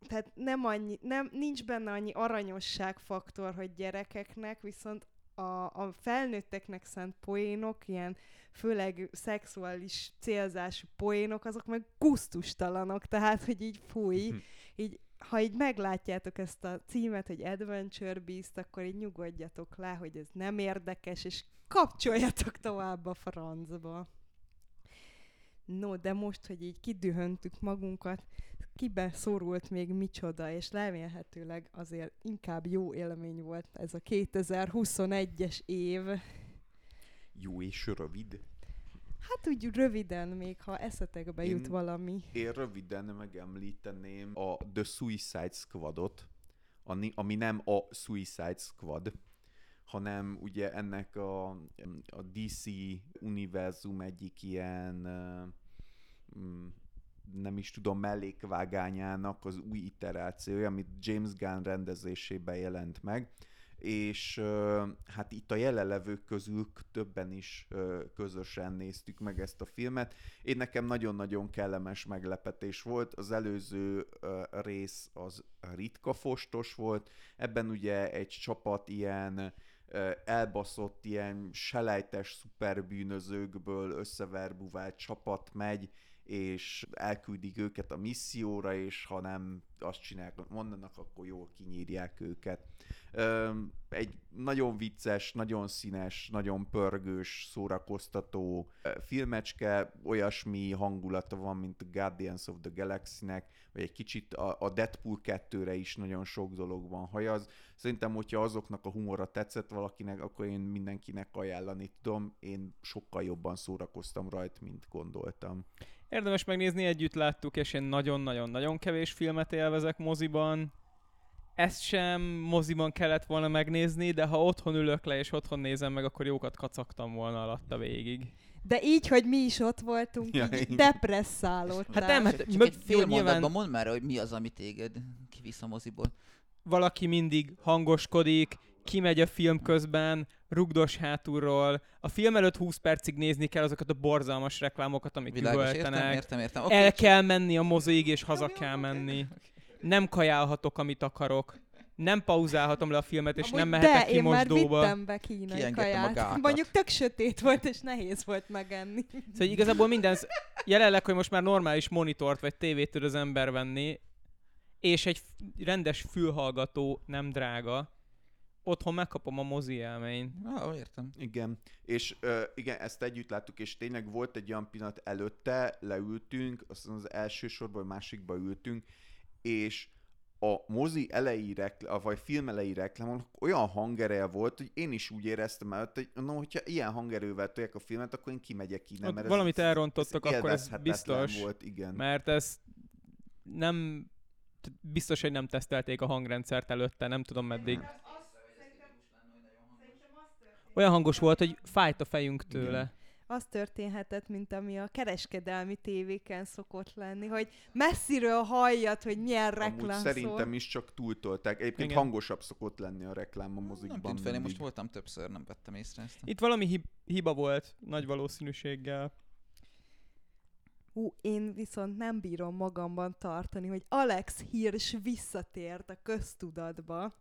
tehát nem annyi, nem, nincs benne annyi aranyosság faktor, hogy gyerekeknek, viszont a, a felnőtteknek szánt poénok, ilyen főleg szexuális célzású poénok, azok meg gusztustalanok, tehát, hogy így fúj, Hm. így ha így meglátjátok ezt a címet, hogy Adventure Beast, akkor így nyugodjatok le, hogy ez nem érdekes, és kapcsoljatok tovább a francba. No, de most, hogy így kidühöntük magunkat, kibe szorult még micsoda, és remélhetőleg azért inkább jó élmény volt ez a 2021-es év. Jó és rövid. Hát úgy röviden még, ha eszetekbe Én- jut valami. Én röviden megemlíteném a The Suicide Squadot, ami, nem a Suicide Squad, hanem ugye ennek a, a DC univerzum egyik ilyen mm, nem is tudom, mellékvágányának az új iterációja, amit James Gunn rendezésében jelent meg, és hát itt a jelenlevők közül többen is közösen néztük meg ezt a filmet. Én nekem nagyon-nagyon kellemes meglepetés volt. Az előző rész az ritka fostos volt. Ebben ugye egy csapat ilyen elbaszott, ilyen selejtes szuperbűnözőkből összeverbuvált csapat megy, és elküldik őket a misszióra, és ha nem azt csinálják, mondanak, akkor jól kinyírják őket. Egy nagyon vicces, nagyon színes, nagyon pörgős, szórakoztató filmecske, olyasmi hangulata van, mint a Guardians of the Galaxy-nek, vagy egy kicsit a, Deadpool 2-re is nagyon sok dolog van hajaz. Szerintem, hogyha azoknak a humora tetszett valakinek, akkor én mindenkinek ajánlani tudom. Én sokkal jobban szórakoztam rajta, mint gondoltam. Érdemes megnézni, együtt láttuk, és én nagyon-nagyon-nagyon kevés filmet élvezek moziban. Ezt sem moziban kellett volna megnézni, de ha otthon ülök le és otthon nézem meg, akkor jókat kacagtam volna alatta végig. De így, hogy mi is ott voltunk, Ja, így igen. depresszálódtál. Hát nem, hát Csak mög- egy fél jó, nyilván mondd már, hogy mi az, ami téged kivisz a moziból. valaki mindig hangoskodik, kimegy a film közben, rugdos hátulról. A film előtt 20 percig nézni kell azokat a borzalmas reklámokat, amik Világos, értem, üvöltenek. értem, értem. Okay, El csak- kell menni a moziig, és haza jó, kell menni. Nem kajálhatok, amit akarok. Nem pauzálhatom le a filmet, és Amúgy nem mehetek de, ki én már mosdóba. vittem be kínai kaját. Mondjuk tök sötét volt, és nehéz volt megenni. Szóval igazából minden, sz- jelenleg, hogy most már normális monitort vagy tévét tud az ember venni, és egy rendes fülhallgató nem drága, otthon megkapom a mozi élményt. Ah, értem. Igen, és uh, igen, ezt együtt láttuk, és tényleg volt egy olyan pillanat előtte, leültünk, aztán az első sorban, vagy másikba ültünk, és a mozi elejé reklám, vagy film elejé reklámon olyan hangereje volt, hogy én is úgy éreztem el, hogy no, hogyha ilyen hangerővel tolják a filmet, akkor én kimegyek innen. Ott mert valamit elrontottak, akkor ez biztos. volt, igen. Mert ez nem, biztos, hogy nem tesztelték a hangrendszert előtte, nem tudom meddig. Olyan hangos volt, hogy fájt a fejünk tőle. Igen. Az történhetett, mint ami a kereskedelmi tévéken szokott lenni, hogy messziről halljad, hogy milyen Amúgy reklám szerintem szól. is csak túltolták. Egyébként Igen. hangosabb szokott lenni a reklám a mozikban. Nem tűnt fel, most voltam többször, nem vettem észre ezt. Itt valami hib- hiba volt, nagy valószínűséggel. Hú, én viszont nem bírom magamban tartani, hogy Alex Hirsch visszatért a köztudatba.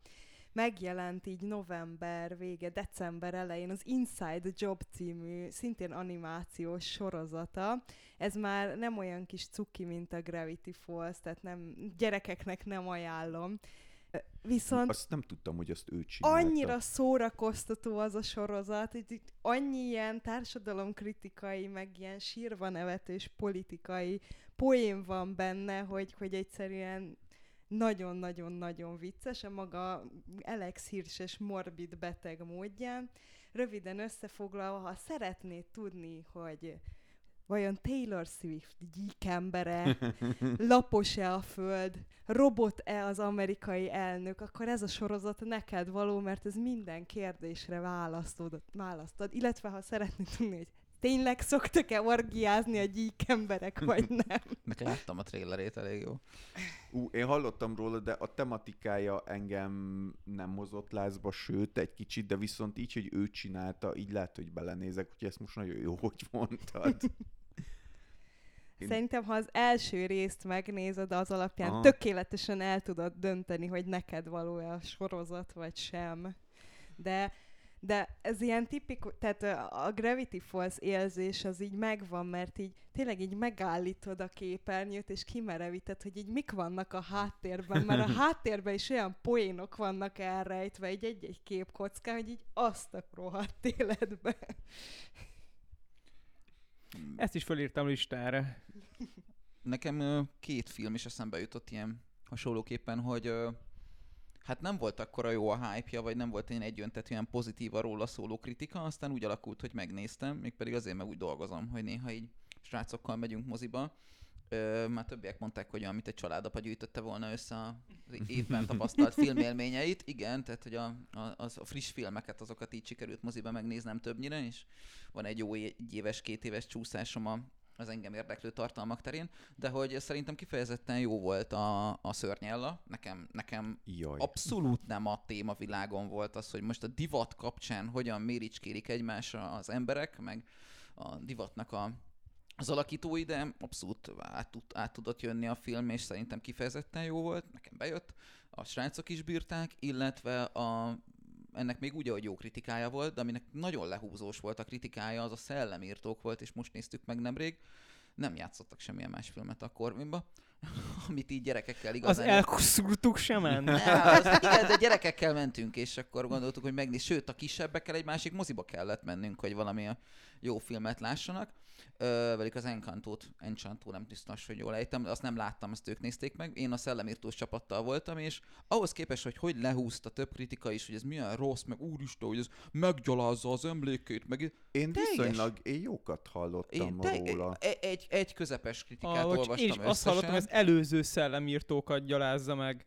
Megjelent így november vége, december elején az Inside Job című, szintén animációs sorozata. Ez már nem olyan kis cuki, mint a Gravity Falls, tehát nem, gyerekeknek nem ajánlom. Viszont Azt nem tudtam, hogy azt ő csinálta. annyira szórakoztató az a sorozat, hogy annyi ilyen társadalomkritikai, meg ilyen sírva nevetős politikai poén van benne, hogy, hogy egyszerűen nagyon-nagyon-nagyon vicces a maga Alex Hirsch morbid beteg módján. Röviden összefoglalva, ha szeretnéd tudni, hogy vajon Taylor Swift gyíkembere, lapos-e a föld, robot-e az amerikai elnök, akkor ez a sorozat neked való, mert ez minden kérdésre választod, választod. Illetve ha szeretnéd tudni, hogy tényleg szoktak-e orgiázni a gyík emberek, vagy nem. Nekem láttam a trailerét, elég jó. Ú, én hallottam róla, de a tematikája engem nem hozott lázba, sőt, egy kicsit, de viszont így, hogy ő csinálta, így lehet, hogy belenézek, úgyhogy ezt most nagyon jó, hogy mondtad. Én- Szerintem, ha az első részt megnézed, az alapján Aha. tökéletesen el tudod dönteni, hogy neked való-e a sorozat, vagy sem. De, de ez ilyen tipikus, tehát a Gravity Falls érzés az így megvan, mert így tényleg így megállítod a képernyőt, és kimerevíted, hogy így mik vannak a háttérben, mert a háttérben is olyan poénok vannak elrejtve, így egy-egy képkocka, hogy így azt a rohadt életbe. Ezt is fölírtam listára. Nekem két film is eszembe jutott ilyen hasonlóképpen, hogy hát nem volt akkora jó a hype vagy nem volt ilyen egyöntetően pozitív a róla szóló kritika, aztán úgy alakult, hogy megnéztem, mégpedig azért meg úgy dolgozom, hogy néha így srácokkal megyünk moziba. Ö, már többiek mondták, hogy amit egy családapa gyűjtötte volna össze az évben tapasztalt filmélményeit. Igen, tehát hogy a, a, az, a friss filmeket, azokat így sikerült moziba megnéznem többnyire, és van egy jó egy éves, két éves csúszásom a, az engem érdeklő tartalmak terén, de hogy szerintem kifejezetten jó volt a, a szörnyella. Nekem, nekem Jaj. abszolút nem a témavilágon volt az, hogy most a divat kapcsán hogyan méricskérik egymásra az emberek, meg a divatnak a, az alakítói, de abszolút át, tud, át tudott jönni a film, és szerintem kifejezetten jó volt, nekem bejött, a srácok is bírták, illetve a, ennek még úgy, hogy jó kritikája volt, de aminek nagyon lehúzós volt a kritikája, az a szellemírtók volt, és most néztük meg nemrég, nem játszottak semmilyen más filmet a Corvinba, amit így gyerekekkel Az igazán... elkuszurtuk sem ment. Az, igen, de gyerekekkel mentünk, és akkor gondoltuk, hogy megnéz, sőt, a kisebbekkel egy másik moziba kellett mennünk, hogy valami jó filmet lássanak. Ö, velük az Encantót, Enchantó, nem biztos, hogy jól ejtem, azt nem láttam, azt ők nézték meg. Én a Szellemírtós csapattal voltam, és ahhoz képest, hogy hogy lehúzta több kritika is, hogy ez milyen rossz, meg úristen, hogy ez meggyalázza az emlékét, meg Én teljes- viszonylag, én jókat hallottam én, te, róla. egy, egy, egy közepes kritikát Ah, olvastam én is azt összesen. hallottam, hogy az előző szellemírtókat gyalázza meg.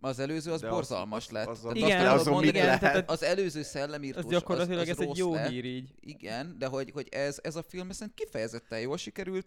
Az előző az De az- borzalmas az- lett. az- Tehát Igen, azt mit mondani, lehet? tehát Az előző szellemírtós Ez gyakorlatilag az, az ez egy rossz jó lett. hír így. Igen, de hogy, hogy ez, ez a film ezen kifejezetten jól sikerült.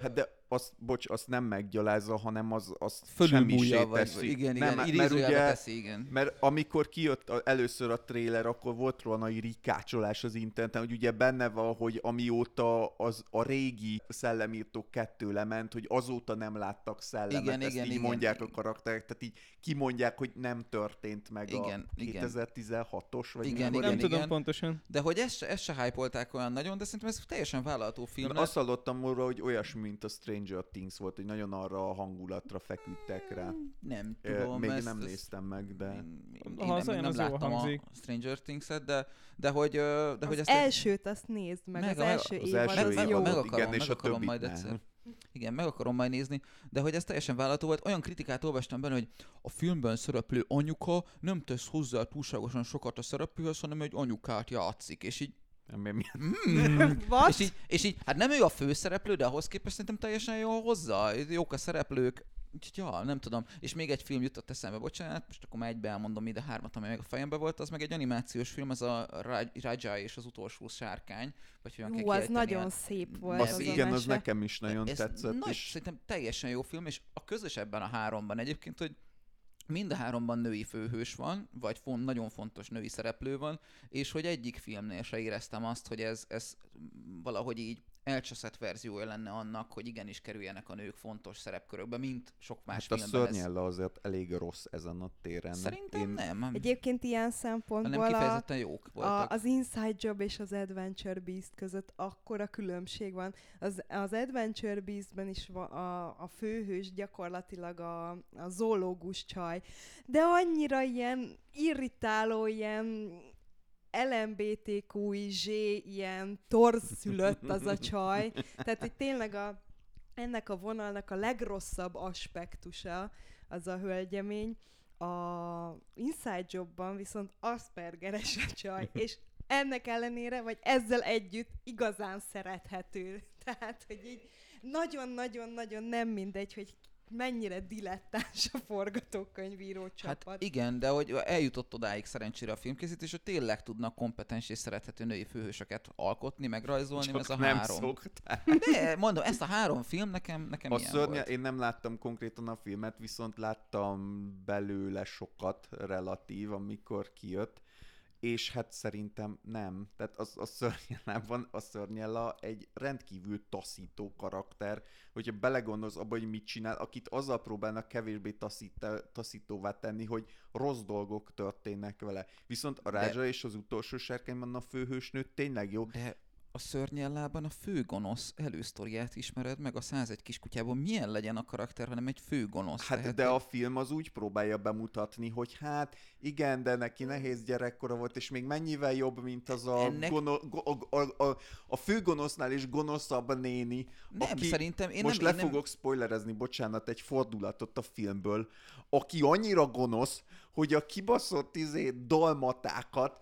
Hát de azt, bocs, azt nem meggyalázza, hanem az, azt Fölülmúlja, semmisé vagy, teszi. igen, nem, igen, mert idézőjelbe ugye, teszi, igen. Mert amikor kijött a, először a trailer, akkor volt róla nagy rikácsolás az interneten, hogy ugye benne van, hogy amióta az a régi szellemírtók kettő lement, hogy azóta nem láttak szellemet, Igen, ezt igen, így igen. mondják a karakterek, tehát így kimondják, hogy nem történt meg Igen, a igen. 2016-os, vagy Igen, Nem igen, tudom igen. pontosan. De hogy ezt se, ezt se hype olyan nagyon, de szerintem ez teljesen vállalható film. Mert azt hallottam róla, hogy olyasmi, mint a Stranger Things volt, hogy nagyon arra a hangulatra feküdtek rá. Nem Ö, tudom, Még ezt, nem néztem meg, de... Én, én, Ha én az nem, olyan, nem az láttam a hangzik. Stranger Things-et, de, de hogy, de hogy az ezt elsőt azt nézd meg, Meg az a- első Az évad első az meg- jó. meg- akarom, igen, és meg a akarom majd nem. egyszer. Igen, meg akarom majd nézni, de hogy ez teljesen vállalható volt, olyan kritikát olvastam benne, hogy a filmben szereplő anyuka nem tesz hozzá túlságosan sokat a szereplőhöz, hanem egy anyukát játszik, és így, Nem, mm, és így, és így, hát nem ő a főszereplő, de ahhoz képest szerintem teljesen jó hozzá, jók a szereplők, Úgyhogy ja, nem tudom. És még egy film jutott eszembe, bocsánat, most akkor már egybe elmondom ide hármat, ami meg a fejembe volt, az meg egy animációs film, az a Raj- Raja és az utolsó sárkány, vagy hogyan Hú, az nagyon a- szép volt Az, az, igen, az nekem is nagyon ez tetszett. Nagy, és Szerintem teljesen jó film, és a közös ebben a háromban. Egyébként, hogy mind a háromban női főhős van, vagy fon, nagyon fontos női szereplő van, és hogy egyik filmnél se éreztem azt, hogy ez, ez valahogy így elcseszett verziója lenne annak, hogy igenis kerüljenek a nők fontos szerepkörökbe, mint sok más hát a filmben. ez- azért elég rossz ezen a téren. Szerintem Én, nem. Egyébként ilyen szempontból a, kifejezetten jók a, voltak. az Inside Job és az Adventure Beast között akkora különbség van. Az, az Adventure Beastben is va, a, a főhős gyakorlatilag a, a zoológus csaj, de annyira ilyen irritáló, ilyen LMBTQIZ, ilyen torszülött az a csaj. Tehát, hogy tényleg a, ennek a vonalnak a legrosszabb aspektusa az a hölgyemény. A Inside Jobban viszont Aspergeres a csaj, és ennek ellenére, vagy ezzel együtt igazán szerethető. Tehát, hogy így nagyon-nagyon-nagyon nem mindegy, hogy mennyire dilettáns a forgatókönyvíró csapat. Hát igen, de hogy eljutott odáig szerencsére a filmkészítés, hogy tényleg tudnak kompetens és szerethető női főhősöket alkotni, meg rajzolni, Csak ez a nem három. szokták. De mondom, ezt a három film nekem, nekem A ilyen szörnye, volt. én nem láttam konkrétan a filmet, viszont láttam belőle sokat relatív, amikor kijött, és hát szerintem nem. Tehát az, a szörnyellában a szörnyella egy rendkívül taszító karakter, hogyha belegondolsz abba, hogy mit csinál, akit azzal próbálnak kevésbé taszít, taszítóvá tenni, hogy rossz dolgok történnek vele. Viszont a Rádzsa és az utolsó sárkányban a főhősnő tényleg jó. De a szörnyellában a főgonosz elősztoriát ismered meg a 101 kiskutyában. Milyen legyen a karakter, hanem egy főgonosz. Hát Tehát de a film az úgy próbálja bemutatni, hogy hát igen, de neki nehéz gyerekkora volt, és még mennyivel jobb, mint az a, Ennek- gono, go, a, a, a, főgonosznál is gonoszabb néni, Nem, aki, szerintem én most nem, le én nem, fogok spoilerezni, bocsánat, egy fordulatot a filmből, aki annyira gonosz, hogy a kibaszott izé dalmatákat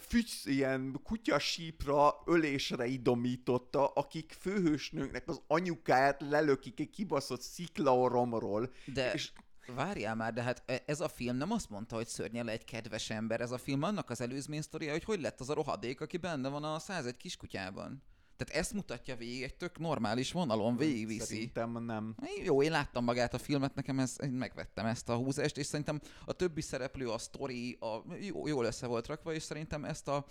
fücs, ilyen kutyasípra, ölésre idomította, akik főhősnőnknek az anyukáját lelökik egy kibaszott sziklaoromról, de és várjál már, de hát e- ez a film nem azt mondta, hogy szörnyel egy kedves ember, ez a film annak az előzmény sztoria, hogy hogy lett az a rohadék, aki benne van a 101 kiskutyában. Tehát ezt mutatja végig, egy tök normális vonalon végigviszi. Szerintem nem. Jó, én láttam magát a filmet, nekem ez, én megvettem ezt a húzást, és szerintem a többi szereplő, a sztori, a, jó, jól össze volt rakva, és szerintem ezt a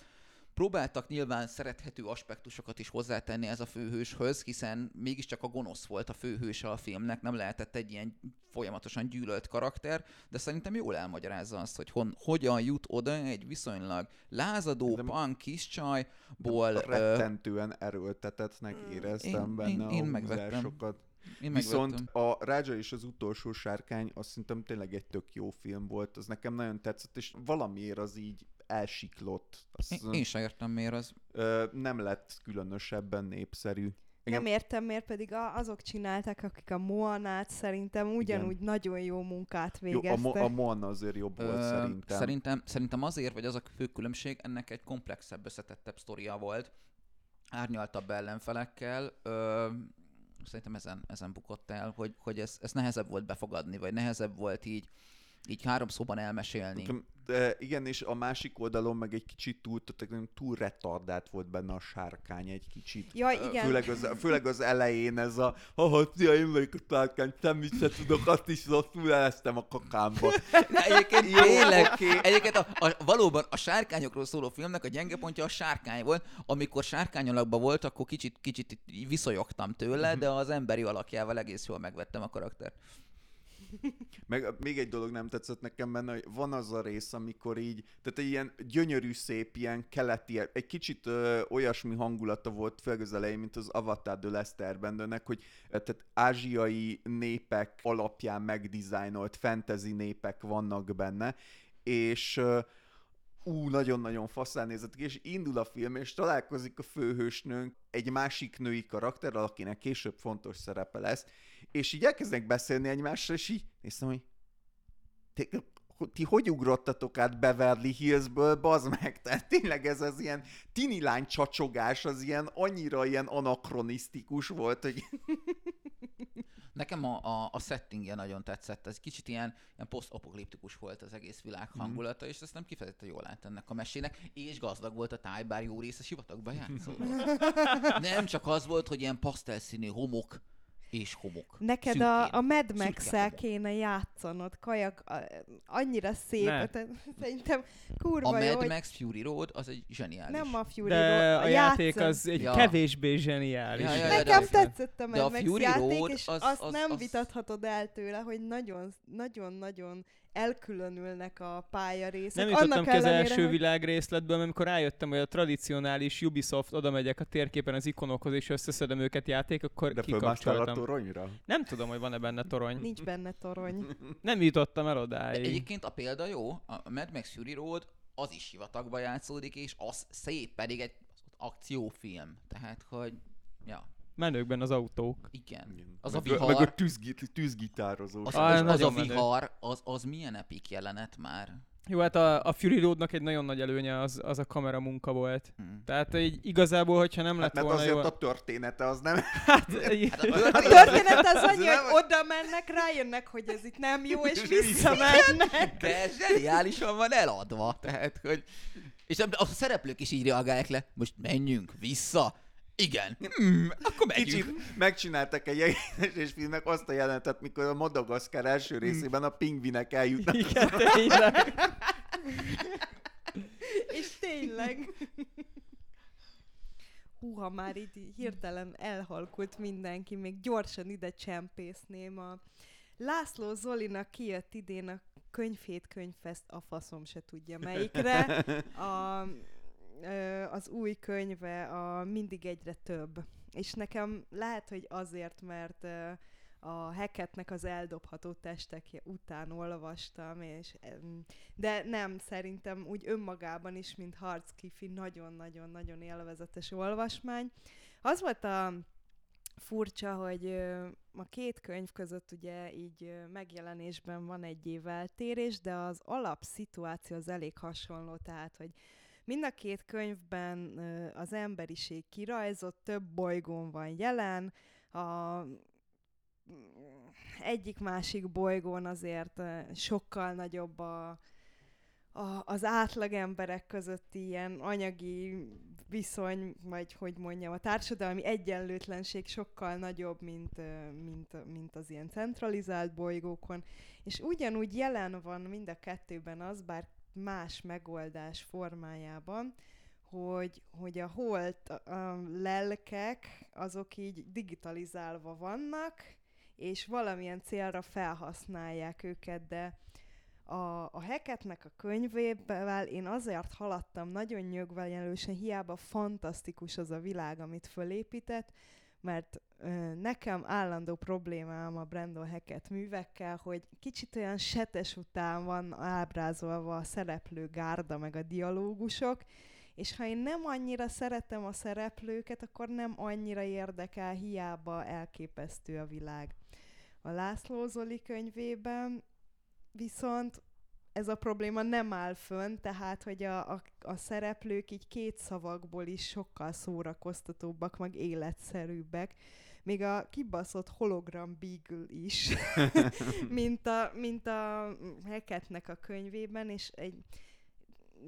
próbáltak nyilván szerethető aspektusokat is hozzátenni ez a főhőshöz, hiszen mégiscsak a gonosz volt a főhőse a filmnek, nem lehetett egy ilyen folyamatosan gyűlölt karakter, de szerintem jól elmagyarázza azt, hogy hon, hogyan jut oda egy viszonylag lázadó, De- punk kis csajból, ö, rettentően erőltetetnek éreztem én- benne én- én a megvettem. húzásokat. én Viszont megvettem. a Rádzsa és az utolsó sárkány azt szerintem tényleg egy tök jó film volt, az nekem nagyon tetszett, és valamiért az így elsiklott. Az, Én, én sem értem miért az. ö, nem lett különösebben népszerű. Igen. Nem értem miért, pedig a, azok csinálták, akik a Moanát szerintem ugyanúgy nagyon jó munkát Jó, a, végeztek. Mo- a Moana azért jobb volt Ö, szerintem. Szerintem, szerintem azért, vagy az a fő különbség, ennek egy komplexebb, összetettebb sztoria volt, árnyaltabb ellenfelekkel, ö, szerintem ezen, ezen bukott el, hogy, hogy ez, ez nehezebb volt befogadni, vagy nehezebb volt így, így három szóban elmesélni. De igen, és a másik oldalon meg egy kicsit túl, tehát túl retardált volt benne a sárkány egy kicsit. Jaj, Ö, igen. Főleg az, főleg az elején ez a haha, tia, én vagyok a sárkány, semmit se tudok, azt is rosszul eleztem a kakámba. Egyébként Jó, tényleg, oké. egyébként a, a, valóban a sárkányokról szóló filmnek a gyenge pontja a sárkány volt. Amikor sárkányalakban volt, akkor kicsit, kicsit így viszonyogtam tőle, Mhm. de az emberi alakjával egész jól megvettem a karaktert. Meg még egy dolog nem tetszett nekem benne, hogy van az a rész, amikor így, tehát egy ilyen gyönyörű, szép, ilyen keleti, egy kicsit ö, olyasmi hangulata volt, főleg az elején, mint az Avatar Last Airbendernek, hogy tehát ázsiai népek alapján megdizájnolt fantasy népek vannak benne, és ö, ú, nagyon-nagyon faszán nézett ki, és indul a film, és találkozik a főhősnőnk egy másik női karakterrel, akinek később fontos szerepe lesz, és így elkezdenek beszélni egymással, és így néztem, hogy ti, ti hogy ugrottatok át Beverly Hillsből, bazd meg, tehát tényleg ez az ilyen tini lány csacsogás, az ilyen annyira ilyen anakronisztikus volt, hogy Nekem a, a, a settingje nagyon tetszett, ez kicsit ilyen, ilyen posztapokaliptikus volt az egész világ Mhm. hangulata, és ezt nem kifejezetten jól állt ennek a mesének, és gazdag volt a táj, bár jó része sivatagban játszott. nem csak az volt, hogy ilyen pasztelszínű homok és homok. Neked a, Szürkén. a Mad Szürke max kéne játszanod, kajak, a, annyira szép, Ne. hát, szerintem kurva A jó, Mad hogy Max Fury Road az egy zseniális. nem a Fury De Road, a játék játszan- az egy Ja. kevésbé zseniális. Ja, ja, ja, de Nekem a- tetszett a de a Mad Max játék, Road és az- azt az- nem az- vitathatod el tőle, hogy nagyon, nagyon-nagyon elkülönülnek a pályarészek. Nem jutottam Annak ki az első hogy- világrészletből, mert amikor rájöttem, hogy a tradicionális Ubisoft oda megyek a térképen az ikonokhoz és összeszedem őket játék, akkor de fölmásztál a kikapcsoltam. toronyra. Nem tudom, hogy van-e benne torony. Nincs benne torony. Nem jutottam el De odáig. egyébként a példa jó, a Mad Max Fury Road az is sivatagba játszódik, és az szép, pedig egy akciófilm. Tehát, hogy, ja, Menőkben az autók. igen. Igen. Az a vihar. meg a tűzgi, tűzgitározó. Az, Ah, az, az a vihar, az, az milyen epik jelenet már. Jó, hát a, a Fury Roadnak egy nagyon nagy előnye az, az a kamera munka volt. Hmm. Tehát így igazából, hogyha nem lett Hát, mert volna azért jó... a története az nem... Hát, Hát a A történet- történet az annyi, hogy oda mennek, rájönnek, hogy ez itt nem jó, és És visszamennek. De zseniálisan van eladva, tehát, hogy... És a, a szereplők is így reagálják le, most menjünk vissza. Igen, hmm, akkor megyünk. Kicsit megcsináltak egy egészes filmnek azt a jelenetet, mikor a Madagaszkár első részében a pingvinek eljutnak. igen, tényleg. És tényleg. Húha, már így hirtelen elhalkult mindenki, még gyorsan ide csempészném a László Zolinak kijött idén a könyvhét könyvfest, a faszom se tudja melyikre. A, az új könyve a Mindig egyre több. És nekem lehet, hogy azért, mert a Hackettnek az eldobható testek után olvastam, és de nem, szerintem úgy önmagában is, mint Harckifi, nagyon-nagyon-nagyon élvezetes olvasmány. Az volt a furcsa, hogy a két könyv között ugye így megjelenésben van egy év eltérés, de az alapszituáció az elég hasonló, tehát hogy mind a két könyvben az emberiség kirajzott, több bolygón van jelen, a egyik-másik bolygón azért sokkal nagyobb a, a, az átlag emberek közötti ilyen anyagi viszony, vagy hogy mondjam, a társadalmi egyenlőtlenség sokkal nagyobb, mint, mint, mint az ilyen centralizált bolygókon, és ugyanúgy jelen van mind a kettőben az, bár más megoldás formájában, hogy, hogy a holt a, lelkek, azok így digitalizálva vannak, és valamilyen célra felhasználják őket, de a, a Heketnek a könyvével én azért haladtam nagyon nyögvenyelősen, hiába fantasztikus az a világ, amit fölépített, mert nekem állandó problémám a Brandon Hackett művekkel, hogy kicsit olyan setes után van ábrázolva a szereplő gárda, meg a dialógusok, és ha én nem annyira szeretem a szereplőket, akkor nem annyira érdekel, hiába elképesztő a világ. A László Zoli könyvében viszont ez a probléma nem áll fönn, tehát hogy a, a, a szereplők így két szavakból is sokkal szórakoztatóbbak, meg életszerűbbek. Még a kibaszott hologram Beagle is, mint a, mint a Hackettnek a könyvében, és egy,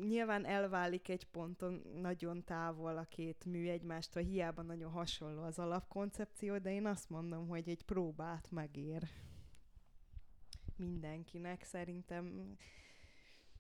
nyilván elválik egy ponton nagyon távol a két mű egymástól, hiába nagyon hasonló az alapkoncepció, de én azt mondom, hogy egy próbát megér mindenkinek szerintem.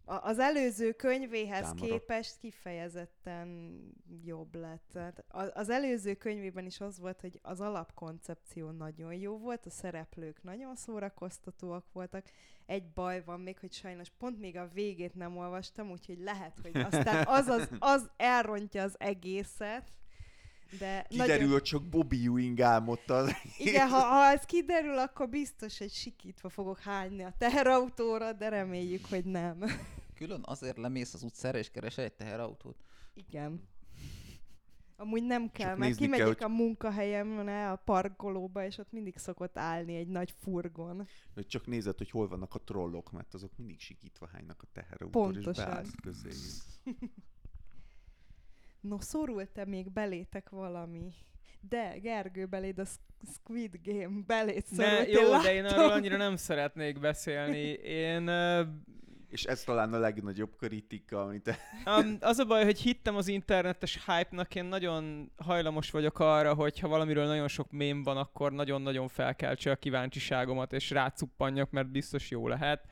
Az előző könyvéhez Támadok. képest kifejezetten jobb lett. Tehát az előző könyvében is az volt, hogy az alapkoncepció nagyon jó volt, a szereplők nagyon szórakoztatóak voltak. Egy baj van még, hogy sajnos pont még a végét nem olvastam, úgyhogy lehet, hogy aztán az, az, az elrontja az egészet. De Kiderül, nagyon... hogy csak Bobby Ewing álmodta az Igen, ha, ha ez kiderül, akkor biztos, hogy sikítva fogok hányni a teherautóra, de reméljük, hogy nem. Külön azért lemész az utcára és keresel egy teherautót. Igen. Amúgy nem kell, Csak mert kimegyek kell, a munkahelyemre a parkolóba, és ott mindig szokott állni egy nagy furgon. hogy csak nézed, hogy hol vannak a trollok, mert azok mindig sikítva hánynak a teherautóra, és Pontosan. beállsz közéjük. No, szorult-e még belétek valami? De, Gergő, beléd a Squid Game, beléd szorult, Ne, jó, látom. de én arról annyira nem szeretnék beszélni. Én És ez talán a legnagyobb kritika, amit Um, az a baj, hogy hittem az internetes hype-nak, én nagyon hajlamos vagyok arra, hogy ha valamiről nagyon sok mém van, akkor nagyon-nagyon felkeltse a kíváncsiságomat, és rácuppanjak, mert biztos jó lehet.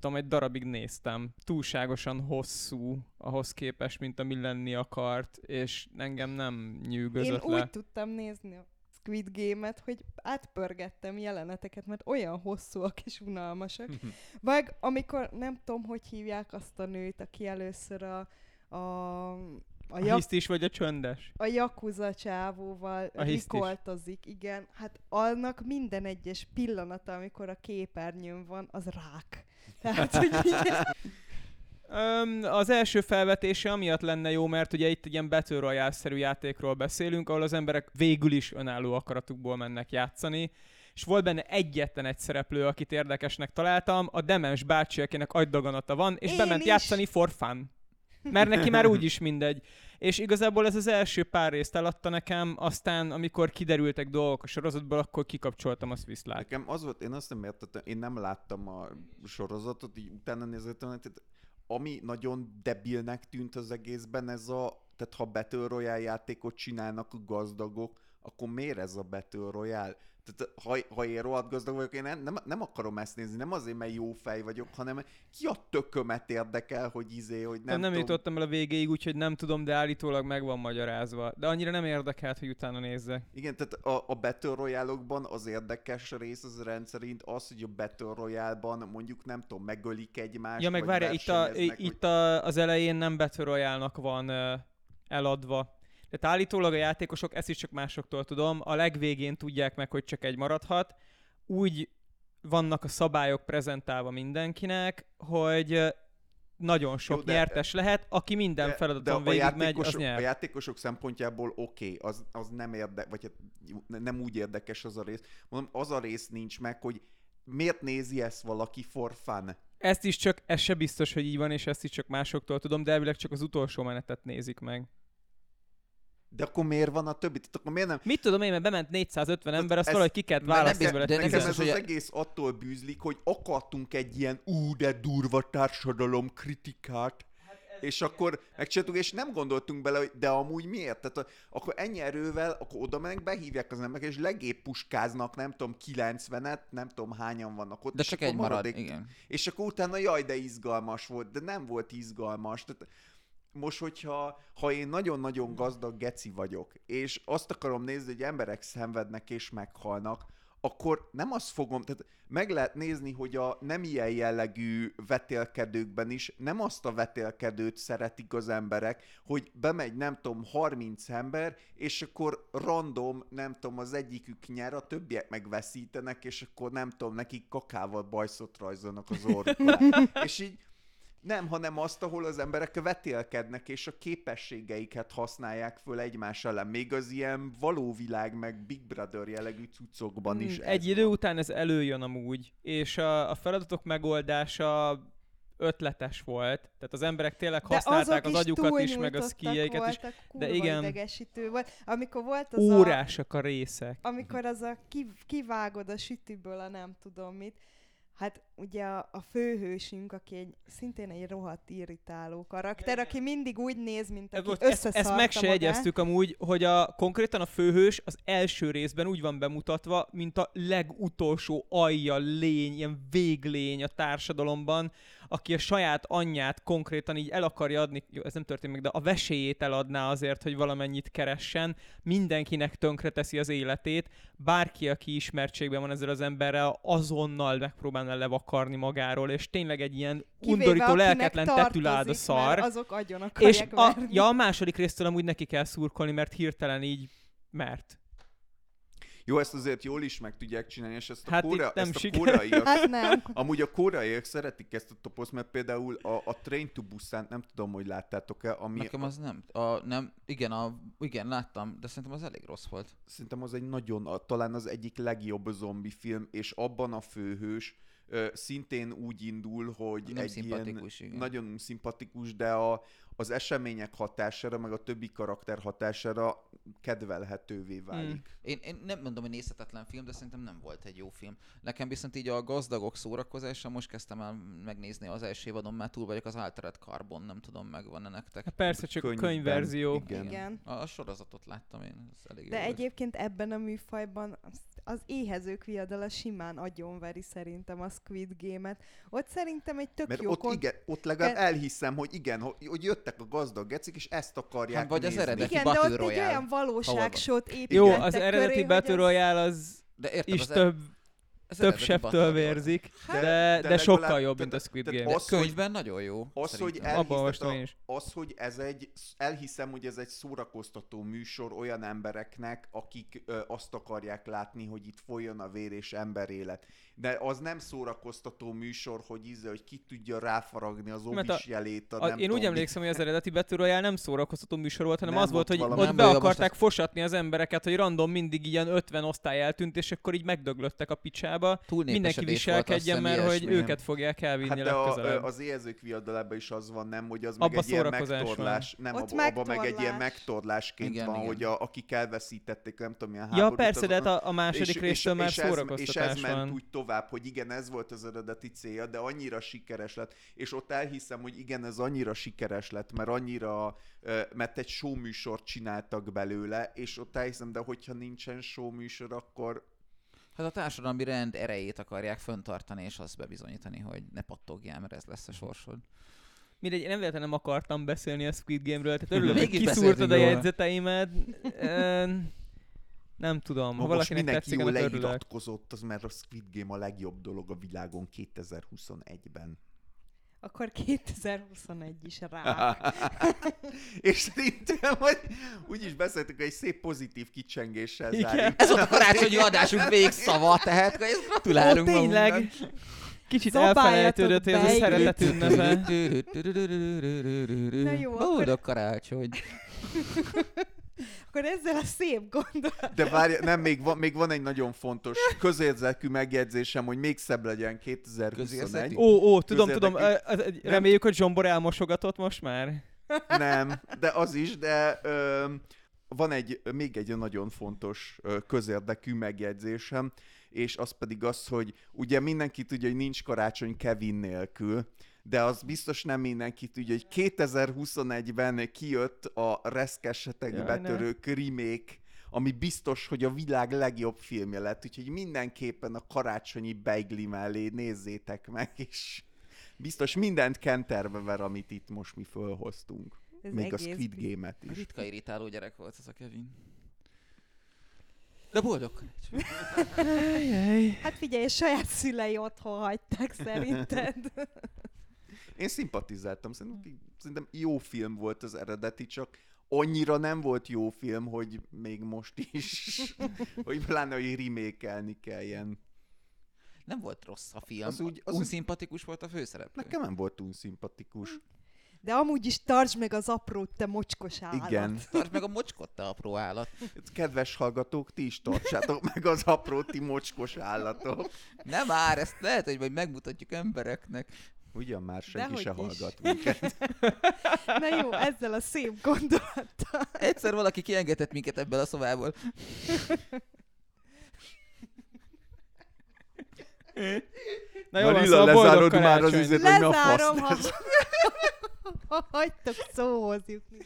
Tudom, egy darabig néztem. Túlságosan hosszú ahhoz képest, mint ami lenni akart, és engem nem Én nyűgözött úgy le. tudtam nézni a Squid Game-et, hogy átpörgettem jeleneteket, mert olyan hosszúak és unalmasak. Vagy amikor, nem tudom, hogy hívják azt a nőt, aki először a, a, a, A jak, hisztis vagy a csöndes? a Yakuza csávóval A rikoltozik, igen. Hát annak minden egyes pillanata, amikor a képernyőn van, az rák. Tehát, hogy Öm, az első felvetése amiatt lenne jó, mert ugye itt egy ilyen Battle Royale-szerű játékról beszélünk, ahol az emberek végül is önálló akaratukból mennek játszani, és volt benne egyetlen egy szereplő, akit érdekesnek találtam, a demens bácsi, akinek agydaganata van, és Én bement is. játszani for fun. Mert neki már úgyis mindegy. És igazából ez az első pár részt eladta nekem, aztán amikor kiderültek dolgok a sorozatból, akkor kikapcsoltam, azt viszlát. Nekem az volt, én azt nem értettem, én nem láttam a sorozatot, így utána nézettem, tehát ami nagyon debilnek tűnt az egészben, ez a, tehát ha Battle Royale játékot csinálnak a gazdagok, akkor miért ez a Battle Royale? Tehát ha, ha én rohadt gazdag vagyok, én nem, nem, nem akarom ezt nézni, nem azért, mert jó fej vagyok, hanem ki a tökömet érdekel, hogy izé, hogy nem, Nem, nem tudom, jutottam el a végéig, úgyhogy nem tudom, de állítólag meg van magyarázva. De annyira nem érdekelt, hogy utána nézzek. Igen, tehát a, a Battle Royale-okban az érdekes rész az rendszerint az, hogy a Battle Royale-ban mondjuk nem tudom, megölik egymást, Ja, meg várja, itt, a, itt a, az elején nem Battle Royale-nak van eladva. Tehát állítólag a játékosok, ezt is csak másoktól tudom, a legvégén tudják meg, hogy csak egy maradhat. Úgy vannak a szabályok prezentálva mindenkinek, hogy nagyon sok Jó, de- nyertes lehet, aki minden de, feladaton de végigmegy, az játékosok, a nyer. játékosok szempontjából oké, okay, az, az nem érde, vagy hát ne- nem úgy érdekes az a rész. Mondom, az a rész nincs meg, hogy miért nézi ezt valaki for fun? Ezt is csak, ez se biztos, hogy így van, és ezt is csak másoktól tudom, de elvileg csak az utolsó menetet nézik meg. De akkor miért van a többi? Tehát akkor miért nem? Mit tudom én, mert bement 450 ember, azt ez- valahogy ki kellett választani vele. de Nekem ez az a- egész attól bűzlik, hogy akartunk egy ilyen ú, de durva társadalom kritikát, és akkor megcsináltuk, és nem gondoltunk bele, hogy de amúgy miért? Tehát a, akkor ennyi erővel, akkor oda mennek, behívják az emberek, és legépp puskáznak, nem tudom, 90-et, nem tudom hányan vannak ott. De és csak akkor egy marad, maradék- igen. És akkor utána jaj, de izgalmas volt, de nem volt izgalmas. Tehát most, hogyha ha én nagyon-nagyon gazdag geci vagyok, és azt akarom nézni, hogy emberek szenvednek és meghalnak, akkor nem azt fogom, tehát meg lehet nézni, hogy a nem ilyen jellegű vetélkedőkben is nem azt a vetélkedőt szeretik az emberek, hogy bemegy, nem tudom, 30 ember, és akkor random, nem tudom, az egyikük nyer, a többiek megveszítenek, és akkor nem tudom, nekik kakával bajszot rajzolnak az orrukon. és így nem, hanem azt, ahol az emberek vetélkednek, és a képességeiket használják föl egymás ellen. Még az ilyen való világ, meg Big Brother jellegű cuccokban is Mm, ez Egy idő van. után ez előjön amúgy, és a, a feladatok megoldása ötletes volt. Tehát az emberek tényleg De használták az agyukat is, meg a szkijeiket is. kurva igen. idegesítő volt. Amikor volt az a... Órásak a részek. amikor az a kiv- kivágod a sütiből a nem tudom mit, hát ugye a, a főhősünk, aki egy, szintén egy rohadt irritáló karakter, aki mindig úgy néz, mint aki most, ezt, ezt meg se magát. jegyeztük amúgy, hogy a, konkrétan a főhős az első részben úgy van bemutatva, mint a legutolsó alja lény, ilyen véglény a társadalomban, aki a saját anyját konkrétan így el akarja adni, jó, ez nem történt meg, de a veséjét eladná azért, hogy valamennyit keressen, mindenkinek tönkre teszi az életét, bárki, aki ismertségben van ezzel az emberrel, azonnal megpróbálna levakarni magáról, és tényleg egy ilyen Kivéve, undorító, lelketlen tetülád a szar. azok agyon És a, verni. ja, a második résztől amúgy neki kell szurkolni, mert hirtelen így mert. Jó, ezt azért jól is meg tudják csinálni, és ezt a, Hát kóra, itt nem ezt a koreaiak, Hát nem. amúgy a koreaiak szeretik ezt a toposzt, mert például a, a Train to Busan, nem tudom, hogy láttátok-e, ami Nekem az nem. A, nem igen, a, igen, láttam, de szerintem az elég rossz volt. szerintem az egy nagyon, a, talán az egyik legjobb zombi film, és abban a főhős szintén úgy indul, hogy Nem egy ilyen igen. nagyon szimpatikus, de a, az események hatására, meg a többi karakter hatására kedvelhetővé válik. Mm. Én, én nem mondom, hogy nézhetetlen film, de szerintem nem volt egy jó film. Nekem viszont így a gazdagok szórakozása, most kezdtem el megnézni az első évadon, már túl vagyok az Altered Carbon, nem tudom, megvan-e nektek. Hát persze, csak a Könyvben, könyvverzió. igen. Igen. A, a sorozatot láttam én, ez elég De jó volt. egyébként ebben a műfajban az, az éhezők viadala simán agyonveri szerintem a Squid Game-et. Ott szerintem egy tök Mert jó ott, kon- igen, ott legalább Ke- elhiszem, hogy igen, hogy, hogy jöttek a gazdag gecik, és ezt akarják Hát vagy az nézni. eredeti Igen, de ott egy olyan valóságsót Jó, építettek az eredeti Battle az- Royale az De érted, is az, e- több Az több septől vérzik, De- de, de de, de sokkal jobb, mint a Squid Game. az, hogy- Könyvben nagyon jó. Az, hogy. Abban is. az, hogy ez egy, elhiszem, hogy ez egy szórakoztató műsor olyan embereknek, akik ö, azt akarják látni, hogy itt folyjon a vér és emberélet. De az nem szórakoztató műsor, hogy íze, hogy ki tudja ráfaragni az Mert a- obis jelét. A, A, nem én úgy emlékszem, hogy az eredeti Battle Royale nem szórakoztató műsor volt, hanem Nem, az volt, hogy ott be akarták az- fosatni az embereket, hogy random mindig ilyen 50 osztály eltűnt, és akkor így megdöglöttek a picsába. Mindenki volt, azt viselkedjen, hiszem, mert hogy őket fogják elvinni Hát de a, legközelebb. az éhezők viadalában is az van, nem, hogy az Abba meg egy ilyen szórakozás van. megtorlás. Nem, abba, abba meg egy ilyen megtorlás. megtorlásként Igen, van, igen. hogy a, akik elveszítették, nem tudom, milyen Ja, háborút, persze, de hát a, a második résztől már és ez, és szórakoztatás ez ment van. úgy tovább, hogy igen, ez volt az eredeti célja, de annyira sikeres lett, és ott elhiszem, hogy igen, ez annyira sikeres lett, mert annyira, mert egy show műsort csináltak belőle, és ott elhiszem, de hogyha nincsen show műsor, akkor Hát a társadalmi rend erejét akarják föntartani, és azt bebizonyítani, hogy ne pattogjál, mert ez lesz a sorsod. Mindegy, én nem véletlenül nem akartam beszélni a Squid Game-ről, tehát örülök, hogy kiszúrtad a jegyzeteimet. Nem tudom, ha ha valakinek mindenki tetszik, jól leiratkozott, az mert a Squid Game a legjobb dolog a világon 2021-ben. Akkor 2021 is rá. és szerintem, hogy úgyis beszéltük, hogy egy szép pozitív kicsengéssel Igen. zárjuk. Ez volt a karácsonyi adásunk végszava, tehát hogy ezt gratulálunk Ó, tényleg. magunknak. Kicsit elfelejtődött, hogy ez a szeretet ünnepe. Na jó, akkor- Boldog karácsony. Akkor ezzel a szép gondolat. De várj, nem, még van, még van egy nagyon fontos közérzekű megjegyzésem, hogy még szebb legyen 2021. Közérzekű? Ó, ó, tudom, tudom, reméljük, hogy Zsombor elmosogatott most már. Nem, de az is, de ö, van egy, még egy nagyon fontos ö, közérdekű megjegyzésem, és az pedig az, hogy ugye mindenki tudja, hogy nincs karácsony Kevin nélkül, de az biztos nem mindenki tudja, hogy 2021-ben kijött a reszkesetek betörők remake, ami biztos, hogy a világ legjobb filmje lett, úgyhogy mindenképpen a karácsonyi beigli mellé nézzétek meg, és biztos mindent kenterbe ver, amit itt most mi fölhoztunk. Ez Még a Squid Game-et is. Ritka irritáló gyerek volt ez a Kevin. De boldog. Hát figyelj, saját szülei otthon hagyták szerinted. Én szimpatizáltam, szerintem, szerintem jó film volt az eredeti, csak annyira nem volt jó film, hogy még most is, hogy pláne, hogy remékelni kelljen. Nem volt rossz a film. Az úgy- az- Unszimpatikus volt a főszereplő. Nekem nem volt unszimpatikus. De amúgy is tartsd meg az aprót, te mocskos állat. Igen. Tartsd meg a mocskot, te apró állat. Kedves hallgatók, ti is tartsátok meg az apró ti mocskos állatok. Nem már, ezt lehet, hogy majd megmutatjuk embereknek. Ugyan már senki Dehogy se is. hallgat minket. Na jó, ezzel a szép gondolattal. Egyszer valaki kiengedett minket ebből a szobából. Na jó, Marilla, szóval boldog lezárod már az karácsony. üzlet, hogy mi a Lezárom, ha... fasz. ha hagytok szóhoz jutni.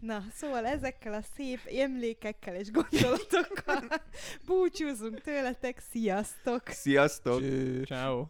Na, szóval ezekkel a szép emlékekkel és gondolatokkal búcsúzunk tőletek. Sziasztok! Sziasztok! Ciao.